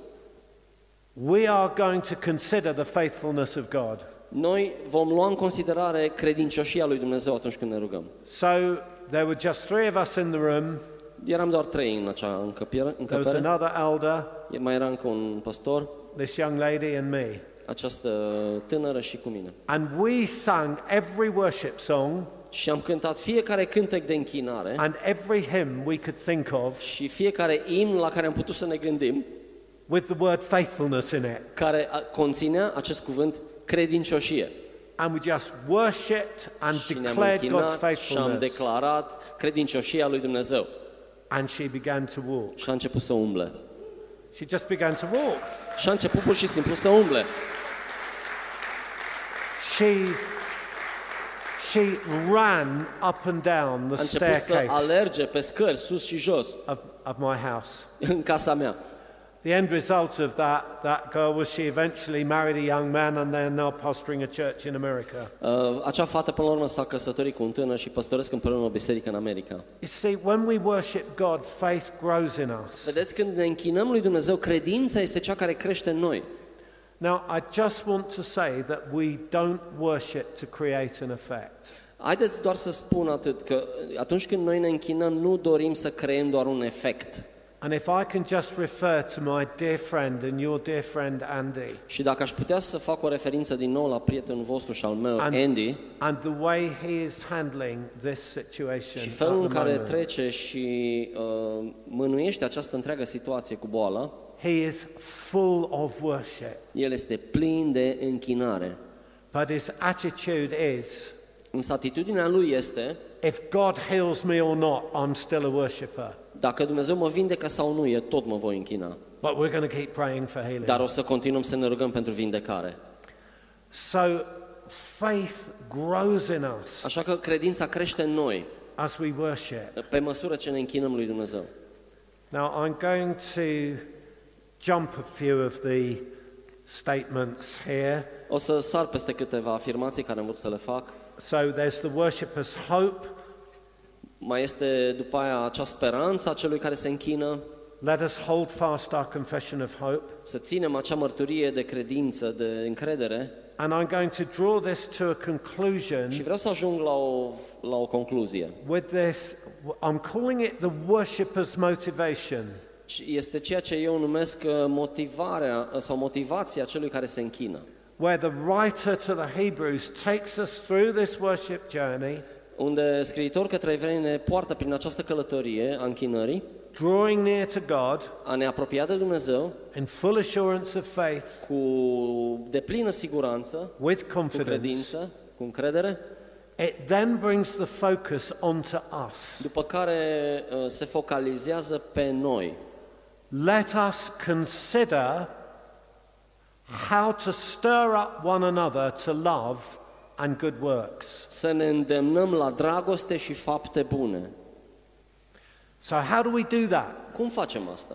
We are going to consider the faithfulness of God. Noi vom lua în considerare credincioșia lui Dumnezeu atunci când ne rugăm. So there were just three of us in the room. Eram doar trei în acea încăpere, There was încăpere. another elder, mai era încă un păstor, this young lady, and me. această tânără și cu mine. And we sang every worship song Și am cântat fiecare cântec de închinare and every hymn we could think of și fiecare imn la care am putut să ne gândim, with the word faithfulness in it. care a- conținea acest cuvânt credincioșie. And we just worshipped and Și ne-am declared God's închinat și am faithfulness. declarat credincioșia lui Dumnezeu. And she began to walk. Și a început să umble. She just began to walk. Și a început pur și simplu să umble. She, she ran up and down A the început să staircase alerge pe scări, sus și jos, of, of my house. în casa mea. The end result of that, that girl was she eventually married a young man and they're now pastoring a church in America. Uh, acea fată până la urmă s-a căsătorit cu un tânăr și păstoresc împreună o biserică în America. You see, when we worship God, faith grows in us. Vedeți, când ne închinăm lui Dumnezeu, credința este cea care crește în noi. Now, I just want to say that we don't worship to create an effect. Haideți doar să spun atât, că atunci când noi ne închinăm, nu dorim să creăm doar un efect. And if I can just refer to my dear friend and your dear friend Andy Și dacă aș putea să fac o referință din nou la prietenul vostru și al meu, And- Andy, and the way he is handling this situation și at felul în the care moment, trece și uh, mânuiește această întreagă situație cu boala, he is full of worship. el este plin de închinare. But his attitude is, Însă atitudinea lui este, if God heals me or not, I'm still a worshipper. dacă Dumnezeu mă vindecă sau nu, e tot mă voi închina. But we're going to keep praying for healing. Dar o să continuăm să ne rugăm pentru vindecare. So faith grows in us Așa că credința crește în noi as we worship. pe măsură ce ne închinăm lui Dumnezeu. Now, I'm going to jump a few of the statements here. O să sar peste câteva afirmații care am vrut să le fac. So there's the worshipper's hope. Mai este după aia acea speranță a celui care se închină, Let us hold fast our confession of hope. să ținem acea mărturie de credință, de încredere And I'm going to draw this to a conclusion și vreau să ajung la o, la o concluzie. with this. I'm calling it the worshipper's motivation. Este ceea ce eu numesc uh, motivarea uh, sau motivația celui care se închină. Where the writer to the Hebrews takes us through this worship journey, Unde scriitor către evrei ne poartă prin această călătorie a închinării, drawing near to God a ne apropia de Dumnezeu in full assurance of faith, cu deplină siguranță, with cu confidence. credință, cu încredere, It then brings the focus onto us. după care uh, se focalizează pe noi. Let us consider how to stir up one another to love and good works. Să ne îndemnăm la dragoste și fapte bune. So, how do we do that? Cum facem asta?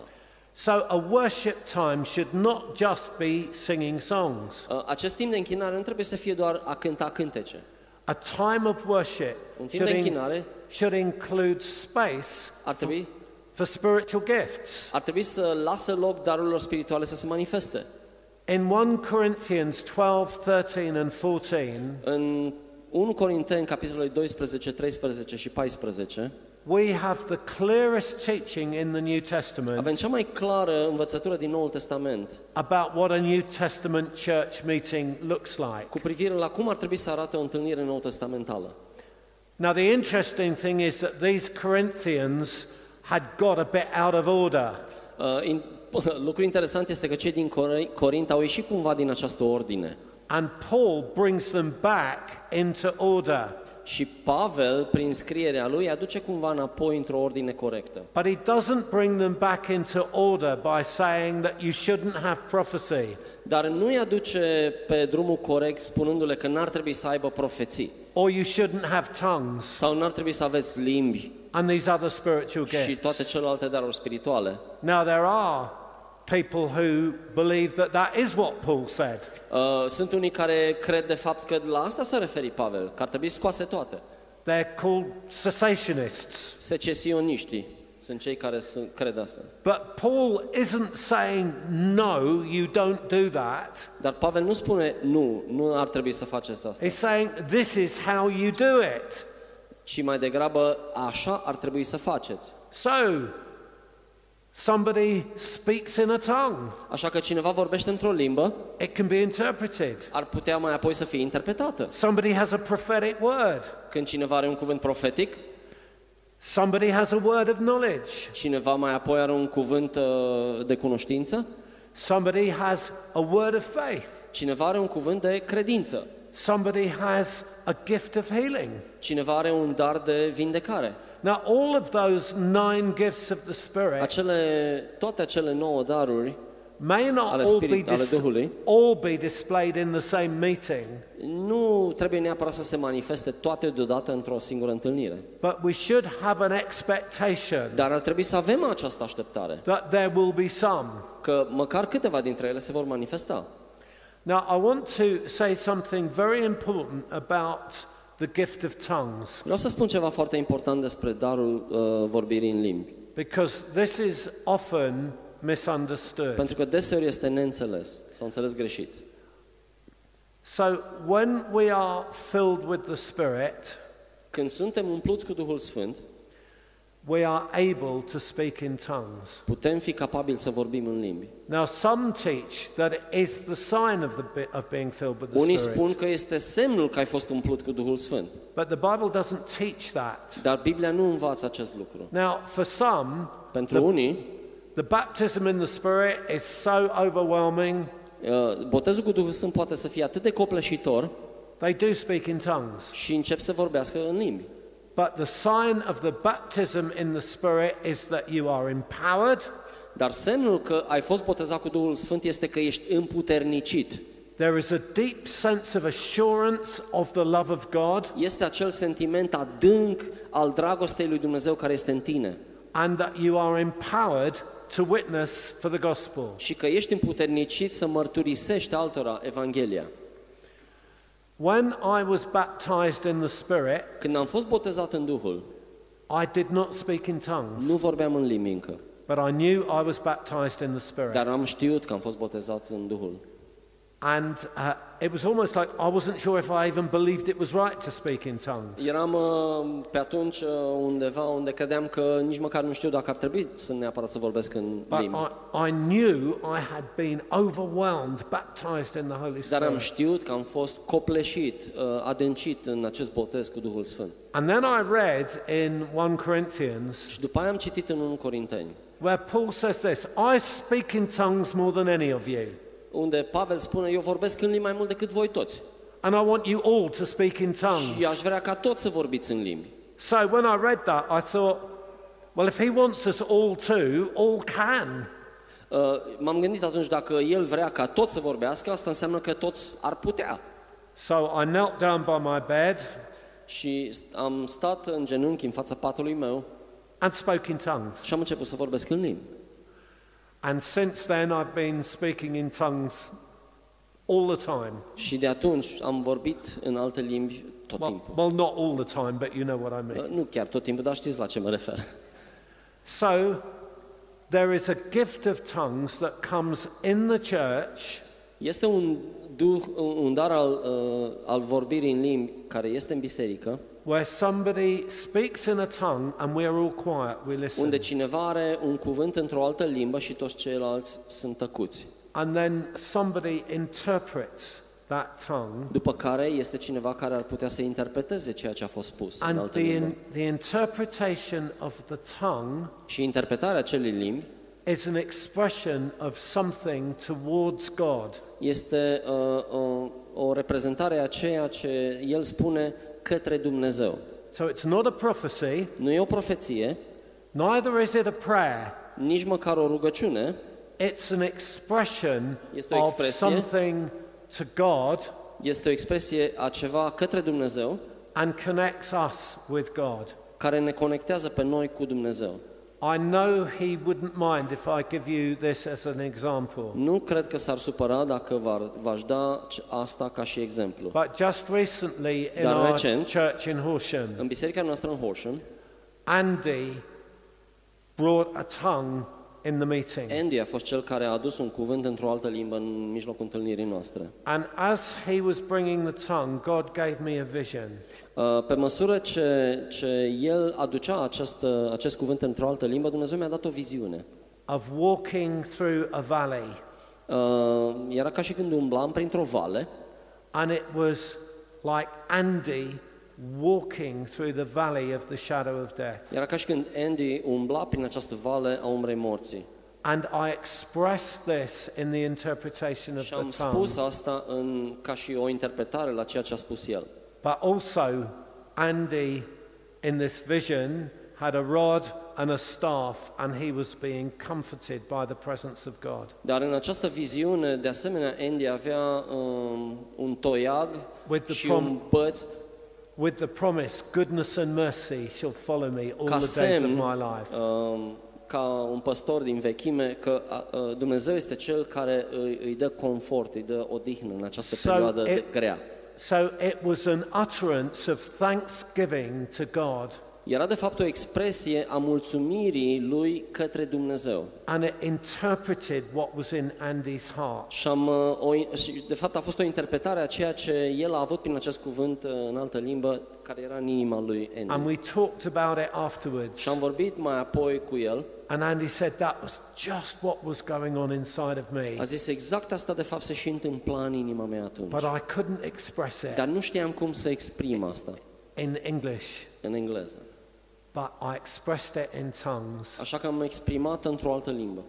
So, a worship time should not just be singing songs. Uh, Acest timp de închinare nu trebuie să fie doar a cânta cântece. A time of worship Un timp should, de in- închinare should include space ar trebui, for spiritual gifts. ar trebui să lasă loc darurilor spirituale să se manifeste. In 1 Corinthians 12, 13, and 14, În 1 Corinteni, capitolul 12, 13 și 14, we have the clearest teaching in the New Testament avem cea mai clară învățătură din Noul Testament about what a New Testament church meeting looks like. cu privire la cum ar trebui să arate o întâlnire nou testamentală. Now, the interesting thing is that these Corinthians had got a bit out of order. Uh, in, lucru interesant este că cei din Cor- Corint au ieșit cumva din această ordine. And Paul brings them back into order. Și Pavel, prin scrierea lui, aduce cumva înapoi într-o ordine corectă. But he doesn't bring them back into order by saying that you shouldn't have prophecy Dar nu îi aduce pe drumul corect spunându-le că n-ar trebui să aibă profeții or you shouldn't have tongues sau n-ar trebui să aveți limbi and these other spiritual și gifts. toate celelalte daruri spirituale. Now, there are people who believe that that is what Paul said. Uh, Sunt unii care cred de fapt că la asta s-a referit Pavel, că ar trebui scoase toate. They're called cessationists. Secesioniștii sunt cei care sunt, cred asta. But Paul isn't saying, no, you don't do that. Dar Pavel nu spune, nu, nu ar trebui să faceți asta, He's saying, this is how you do it. ci mai degrabă așa ar trebui să faceți. So, somebody speaks in a tongue, Așa că cineva vorbește într-o limbă, it can be interpreted. ar putea mai apoi să fie interpretată. Somebody has a prophetic word, Când cineva are un cuvânt profetic, somebody has a word of knowledge, cineva mai apoi are un cuvânt uh, de cunoștință, somebody has a word of faith, cineva are un cuvânt de credință, somebody has a gift of healing. cineva are un dar de vindecare. Now, all of those nine gifts of the Spirit Acele, toate acele nouă daruri may not ale, all be, spirit, ale dis- Duhului, all be displayed in the same meeting, nu trebuie neapărat să se manifeste toate deodată într-o singură întâlnire. but we should have an expectation Dar ar trebui să avem această așteptare, that there will be some. că măcar câteva dintre ele se vor manifesta. Now, I want to say something very important about the gift of tongues, Vreau să spun ceva foarte important despre darul uh, vorbirii în limbi, because this is often misunderstood. pentru că deseori este neînțeles sau înțeles greșit. So, when we are filled with the Spirit, Când suntem umpluți cu Duhul Sfânt, we are able to speak in tongues. putem fi capabili să vorbim în limbi. Now, some teach that it is the sign of, the, bi- of being filled with the Unii Spirit. spun că este semnul că ai fost umplut cu Duhul Sfânt, But the Bible doesn't teach that. dar Biblia nu învață acest lucru. Now, for some, Pentru unii, the baptism in the Spirit is so overwhelming, uh, botezul cu Duhul Sfânt poate să fie atât de copleșitor they do speak in tongues. și încep să vorbească în limbi. But the sign of the baptism in the Spirit is that you are empowered, Dar semnul că ai fost botezat cu Duhul Sfânt este că ești împuternicit. there is a deep sense of assurance of the love of God, Este acel sentiment adânc al dragostei lui Dumnezeu care este în tine and that you are empowered to witness for the gospel. și că ești împuternicit să mărturisești altora Evanghelia. When I was baptized in the Spirit, Când am fost botezat în Duhul, I did not speak in tongues, nu vorbeam în limbi încă, but I knew I was baptized in the Spirit. dar am știut că am fost botezat în Duhul. And uh, it was almost like I wasn't sure if I even believed it was right to speak in tongues. Eram uh, pe atunci uh, undeva unde credeam că nici măcar nu știu dacă ar trebui să neapărat să vorbesc în But limbi. I, I knew I had been overwhelmed, baptized in the Holy Dar am Spirit. știut că am fost copleșit, uh, adâncit în acest botez cu Duhul Sfânt. And then I read in 1 Corinthians Și după aia am citit în 1 Corinteni, where Paul says this I speak in tongues more than any of you. Unde Pavel spune, eu vorbesc în limbi mai mult decât voi toți. And I want you all to speak in Și tongues. aș vrea ca toți să vorbiți în limbi. So when I read that, I thought, well, if he wants us all to, all can. Uh, M-am gândit atunci, dacă el vrea ca toți să vorbească, asta înseamnă că toți ar putea. So I knelt down by my bed Și am stat în genunchi în fața patului meu and spoke in tongues. și am început să vorbesc în limbi. And since then, I've been speaking in tongues all the time. Și de atunci am vorbit în alte limbi tot Well, timpul. well, not all the time, but you know what I mean. Uh, Nu chiar tot timpul, dar știți la ce mă refer. So, there is a gift of tongues that comes in the church Este un, duh, un dar al, uh, al vorbirii în limbi care este în biserică, where somebody speaks in a tongue and we're all quiet, we listen. unde cineva are un cuvânt într-o altă limbă și toți ceilalți sunt tăcuți. And then somebody interprets that tongue. După care este cineva care ar putea să interpreteze ceea ce a fost spus în And altă the, limbă. in, the interpretation of the tongue Și interpretarea acelei limbi is an expression of something towards God. este uh, o, o reprezentare a ceea ce el spune către Dumnezeu. So it's not a prophecy, Nu e o profeție, neither is it a prayer. nici măcar o rugăciune, It's an expression Este o of expresie. something to God este o expresie a ceva către Dumnezeu and connects us with God. care ne conectează pe noi cu Dumnezeu. I know He wouldn't mind if I give you this as an example. Nu cred că s-ar supăra dacă v-ar- v-aș da c- asta ca și exemplu. But just recently in Dar our recent- church in Horsham, În biserica noastră în Horsham, Andy brought a tongue in the meeting. Andy a fost cel care a adus un cuvânt într-o altă limbă în mijlocul întâlnirii noastre. And as he was bringing the tongue, God gave me a vision. Uh, Pe măsură ce, ce el aducea acest, uh, acest cuvânt într-o altă limbă, Dumnezeu mi-a dat o viziune. of walking through a valley, Uh, Era ca și când umblam printr-o vale and it was like Andy walking through the valley of the shadow of death. Era ca și când Andy umbla prin această vale a umbrei morții. And I expressed this in the interpretation of Și am the tongue. spus asta în, ca și o interpretare la ceea ce a spus el. But also, Andy, in this vision, had a rod and a staff, and he was being comforted by the presence of God. Dar în această viziune, de asemenea, Andy avea um, un toiag With the și prom- un băț With the promise, goodness and mercy shall follow me all ca the days of semn, my life. um, ca un păstor din vechime, că a, a, Dumnezeu este Cel care îi, îi dă confort, îi dă odihnă în această So perioadă de it- grea. So it was an utterance of thanksgiving to God, Era de fapt o expresie a mulțumirii lui către Dumnezeu. and it interpreted what was in Andy's heart. Și, am, uh, o, și de fapt a fost o interpretare a ceea ce el a avut prin acest cuvânt uh, în altă limbă, care era în inima lui And Andy. we talked about it afterwards. Și am vorbit mai apoi cu el, And Andy said that was just what was going on inside of me. a zis exact asta de fapt se și întâmpla în inima mea atunci. But I couldn't express it Dar nu știam cum să exprim asta in English. în engleză. But I expressed it in tongues. Așa că am exprimat într-o altă limbă.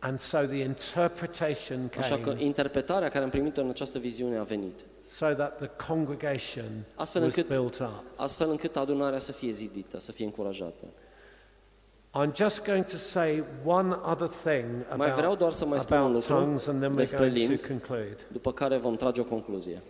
And so the interpretation Așa că came interpretarea care am primit-o în această viziune a venit. so that the congregation Astfel was încât, built up. astfel încât adunarea să fie zidită, să fie încurajată. I'm just going to say one other thing Mai vreau about, doar să mai spun un about lucru tongues and then we're despre going limbi. to conclude. După care vom trage o concluzie.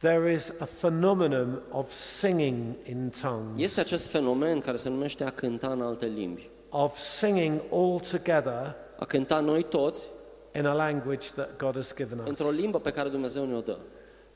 There is a phenomenon of singing in tongues, Este acest fenomen care se numește a cânta în alte limbi. of singing all together A cânta noi toți in a language that God has given us. într-o limbă pe care Dumnezeu ne-o dă.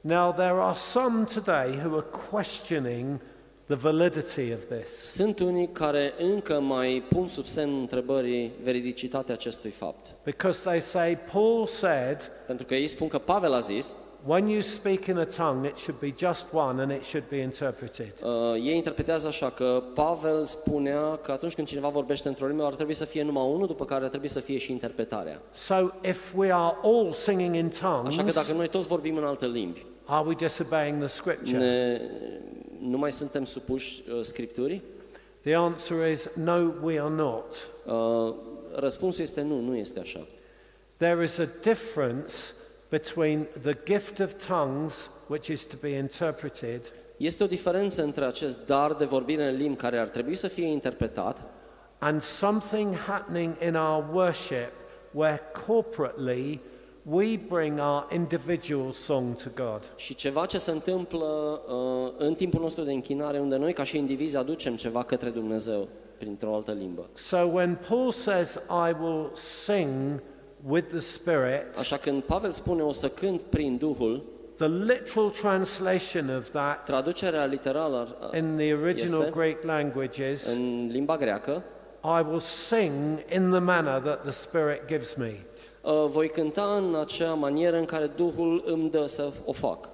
Now, there are some today who are questioning the validity of this. Sunt unii care încă mai pun sub semnul întrebării veridicitatea acestui fapt. Because they say, Paul said, Pentru că ei spun că Pavel a zis, when you speak in a tongue, it should be just one and it should be interpreted. uh, ei interpretează așa că Pavel spunea că atunci când cineva vorbește într-o limbă ar trebui să fie numai unul, după care ar trebui să fie și interpretarea. So, if we are all singing in tongues, Așa că dacă noi toți vorbim în alte limbi, are we disobeying the scripture? ne, nu mai suntem supuși uh, Scripturii? The answer is no, we are not. Uh, răspunsul este nu, nu este așa. There is a difference between the gift of tongues, which is to be interpreted, Este o diferență între acest dar de vorbire în limbi care ar trebui să fie interpretat and something happening in our worship where corporately we bring our individual song to God. și ceva ce se întâmplă uh, în timpul nostru de închinare, unde noi ca și indivizi aducem ceva către Dumnezeu printr-o altă limbă. So when Paul says, I will sing with the Spirit, Așa când Pavel spune o să cânt prin Duhul, the literal translation of that traducerea literală uh, in the original Este. Greek languages, în limba greacă, I will sing in the manner that the Spirit gives me. uh, voi cânta în acea manieră în care Duhul îmi dă să o fac.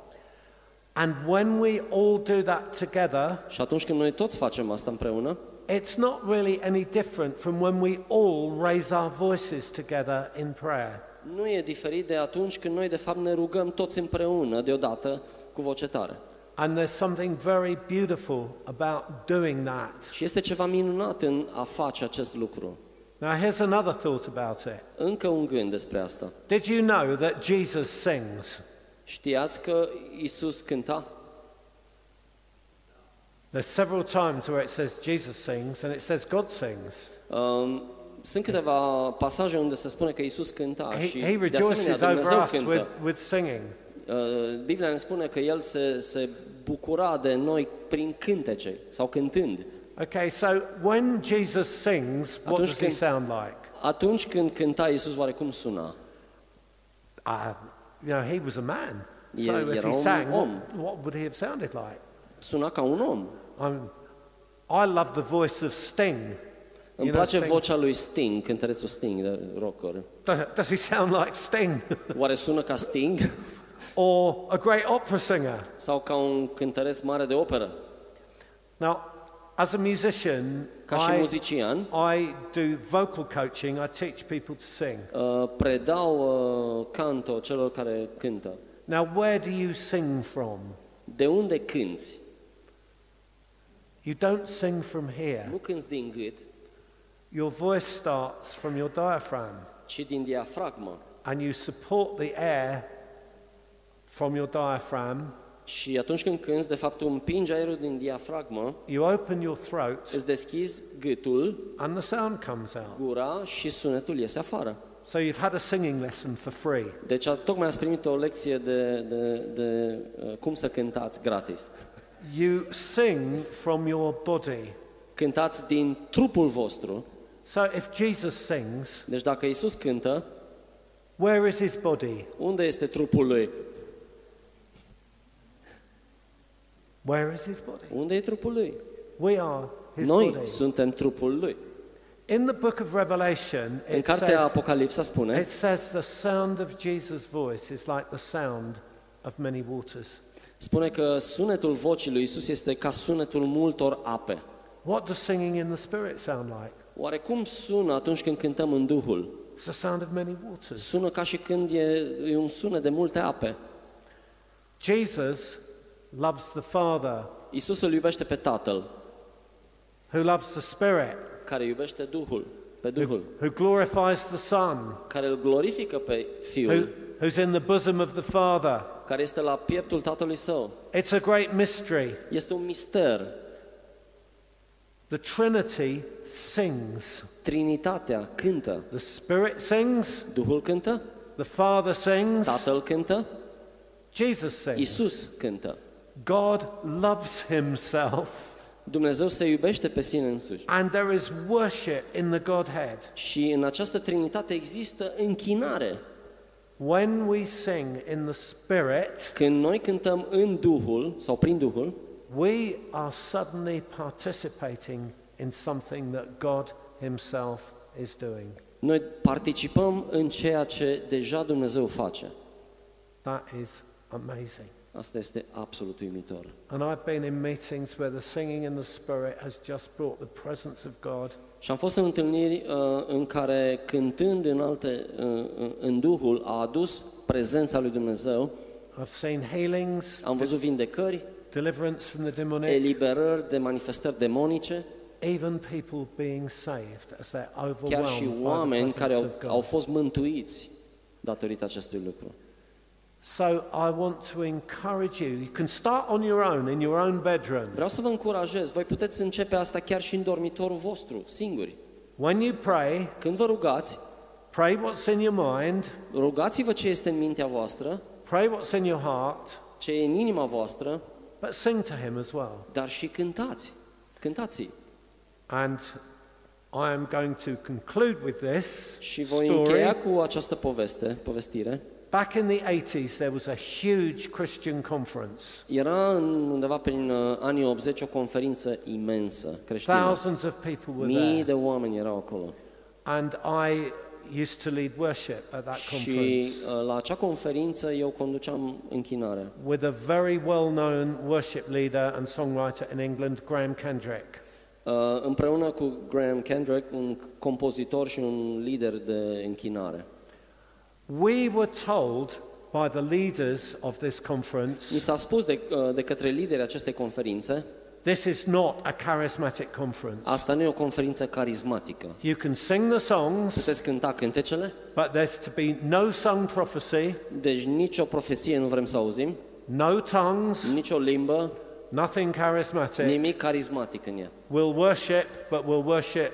And when we all do that together, Și atunci când noi toți facem asta împreună, it's not really any different from when we all raise our voices together in prayer. nu e diferit de atunci când noi de fapt ne rugăm toți împreună deodată cu voce tare. And there's something very beautiful about doing that. Și este ceva minunat în a face acest lucru. Now, here's another thought about it. Încă un gând despre asta. Did you know that Jesus sings? Știați că Isus cânta? There's several times where it says Jesus sings and it says God sings. Um, sunt câteva pasaje unde se spune că Isus cânta He, și he de asemenea Dumnezeu us with, cântă. with singing. Uh, Biblia ne spune că El se, se bucura de noi prin cântece sau cântând. Okay, so when Jesus sings, what Atunci does he sound like? Atunci când cânta Isus, oare cum suna? Uh, you know, he was a man. So E- if he sang, what, what would he have sounded like? Suna ca un om. I'm, I love the voice of Sting. Îmi You know, place Sting. vocea lui Sting, cântărețul Sting de rocker. Does, does he sound like Sting? Oare sună ca Sting or a great opera singer? sau ca un cântăreț mare de operă? Now, as a musician, Ca și I, muzician, I do vocal coaching. I teach people to sing. uh, predau uh, canto celor care cântă. Now, where do you sing from? De unde cânți? You don't sing from here. Nu cânți din gât, Your voice starts from your diaphragm, ci din diafragmă. and you support the air from your diaphragm Și atunci când cânți, de fapt, tu împingi aerul din diafragmă, you open your throat, îți deschizi gâtul, and the sound comes out. gura și sunetul iese afară. So you've had a singing lesson for free. Deci a- tocmai ați primit o lecție de, de, de uh, cum să cântați gratis. You sing from your body. Cântați din trupul vostru. So if Jesus sings, Deci dacă Isus cântă, where is his body? unde este trupul lui? Where is his body? Unde e trupul lui? We are his Noi body. suntem trupul lui. In the book of Revelation, În it cartea says, Apocalipsa spune, it says the sound of Jesus' voice is like the sound of many waters. Spune că sunetul vocii lui Isus este ca sunetul multor ape. What does singing in the Spirit sound like? Oare cum sună atunci când cântăm în Duhul? It's the sound of many waters. Sună ca și când e, e un sunet de multe ape. Jesus loves the Father, Isus îl iubește pe Tatăl, who loves the Spirit, care iubește Duhul, pe who, Duhul, who glorifies the Son, care îl glorifică pe who, Fiul, who's in the bosom of the Father. Care este la pieptul Tatălui Său. It's a great mystery. Este un mister. The Trinity sings. Trinitatea cântă. The Spirit sings, Duhul cântă, the Father sings, Tatăl cântă, Jesus sings. Isus cântă. God loves himself, Dumnezeu se iubește pe sine însuși. and there is worship in the Godhead. Și în această Trinitate există închinare. When we sing in the Spirit, Când noi cântăm în Duhul sau prin Duhul, we are suddenly participating in something that God Himself is doing. noi participăm în ceea ce deja Dumnezeu face. That is amazing. Asta este absolut uimitor. And I've been in meetings where the singing in the Spirit has just brought the presence of God. Și am fost în întâlniri uh, în care cântând în alte uh, în Duhul a adus prezența lui Dumnezeu. I've seen healings, Am văzut vindecări, deliverance from the demonic, eliberări de manifestări demonice, even people being saved as they're chiar overwhelmed și by the oameni care presence au, of au God. fost mântuiți datorită acestui lucru. So I want to encourage you. You can start on your own in your own bedroom. Vreau să vă încurajez, voi puteți începe asta chiar și în dormitorul vostru, singuri. When you pray, Când vă rugați, pray what's in your mind, rugați-vă ce este în mintea voastră, pray what's in your heart, ce e în inima voastră, but sing to Him as well. dar și cântați. Cântați. And I am going to conclude with this Și voi story. încheia cu această poveste, povestire. Back in the 80s, there was a huge Christian conference. Era în, undeva prin uh, anii 80 o conferință imensă creștină. Thousands of people were Mii there. de oameni erau acolo. And I used to lead worship at that Și conference uh, la acea conferință eu conduceam închinarea with a very well known worship leader and songwriter in England, Graham Kendrick. uh, împreună cu Graham Kendrick, un compozitor și un lider de închinare. We were told by the leaders of this Mi conference s-a spus de, uh, de către liderii acestei conferințe, this is not a charismatic conference. asta nu e o conferință carismatică. You can sing the songs, Puteți cânta cântecele, but there's to be no sung prophecy, deci nicio profeție nu vrem să auzim, no tongues, nicio limbă, nothing charismatic. nimic carismatic în ea. We'll worship, but we'll worship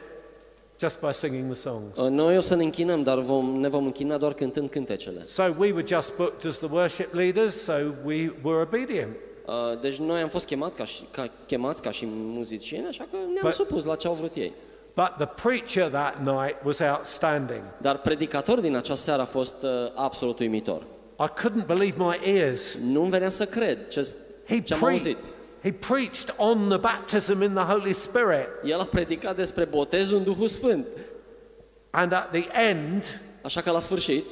just by singing the songs. Uh, Noi o să ne închinăm, dar vom, ne vom închina doar cântând cântecele. So we were just booked as the worship leaders, so we were obedient. Uh, Deci noi am fost chemat ca și, ca, chemați ca și muzicieni, așa că ne-am But- supus la ce au vrut ei. But the preacher that night was outstanding. Dar predicator din acea seară a fost uh, absolut uimitor. I couldn't believe my ears. Nu-mi venea să cred ce, He, ce am pre- auzit. He preached on the baptism in the Holy Spirit, El a predicat despre botezul în Duhul Sfânt. and at the end, Așa că la sfârșit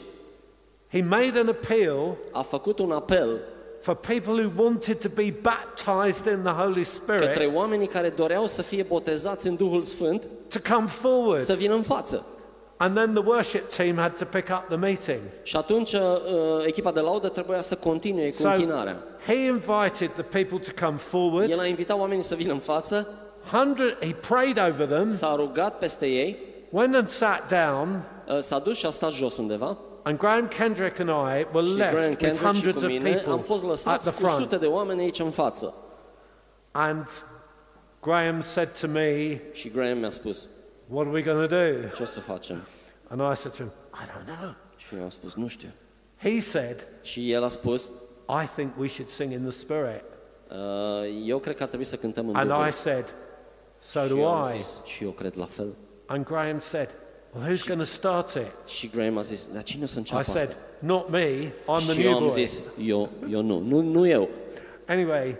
he made an appeal a făcut un apel for people who wanted to be baptized in the Holy către Spirit oamenii care doreau să fie botezați în Duhul Sfânt to come forward. să vină în față. And then the worship team had to pick up the meeting. Și atunci uh, echipa de laudă trebuia să continue cu So închinarea. he invited the people to come forward. El a invitat oamenii să vină în față, Hundred, he prayed over them, s-a rugat peste ei, went and sat down, uh, s-a dus și a stat jos undeva And Graham Kendrick and I were și Graham left with Kendrick și hundreds cu of mine am people fost at lăsați the cu sute front. de oameni aici în față. And Graham said to me, Și Graham mi-a spus, What are we going to do? ce o să facem? And I said to him, I don't know. Și eu am spus, nu știu. He said, Și el a spus, I think we should sing in the Spirit. "Uh, eu cred că ar trebui să cântăm în And Duhul. I said, So și do eu am I. zis, și eu cred la fel. And Graham said, Well, who's going to start it? Și Graham a zis, dar cine o să I înceapă said, asta? Not me, I'm the Și eu new am boy. zis, eu, eu nu, nu, nu eu. Anyway,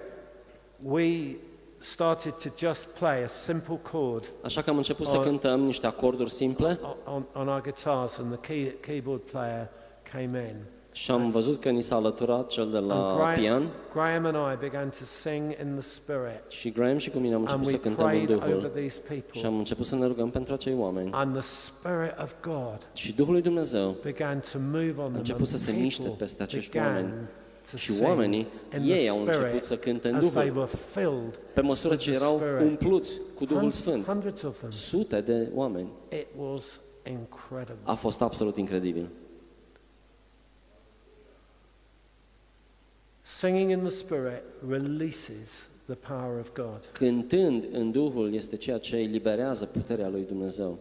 we started to just play a simple chord Așa că am început să Oh. cântăm niște acorduri simple on, on our guitars, and the key, keyboard player came in. și am văzut că ni s-a alăturat cel de And la Graham, pian Graham and I began to sing in the Spirit, și Graham și cu mine am and început we să cântăm în prayed over Duhul these și people. am început să ne rugăm pentru acei oameni. And the Spirit of God Și Duhul lui Dumnezeu began to move on them. început and să se miște people peste acești began oameni. To Și sing oamenii, in ei the au început Spirit să cânte în as they Duhul, were filled pe măsură with ce the erau Spirit. umpluți cu Duhul Hun- Sfânt. Hundreds of them. Sute de oameni. It was incredible. A fost absolut incredibil. Singing in the Spirit releases the power of God. Cântând în Duhul este ceea ce eliberează puterea lui Dumnezeu.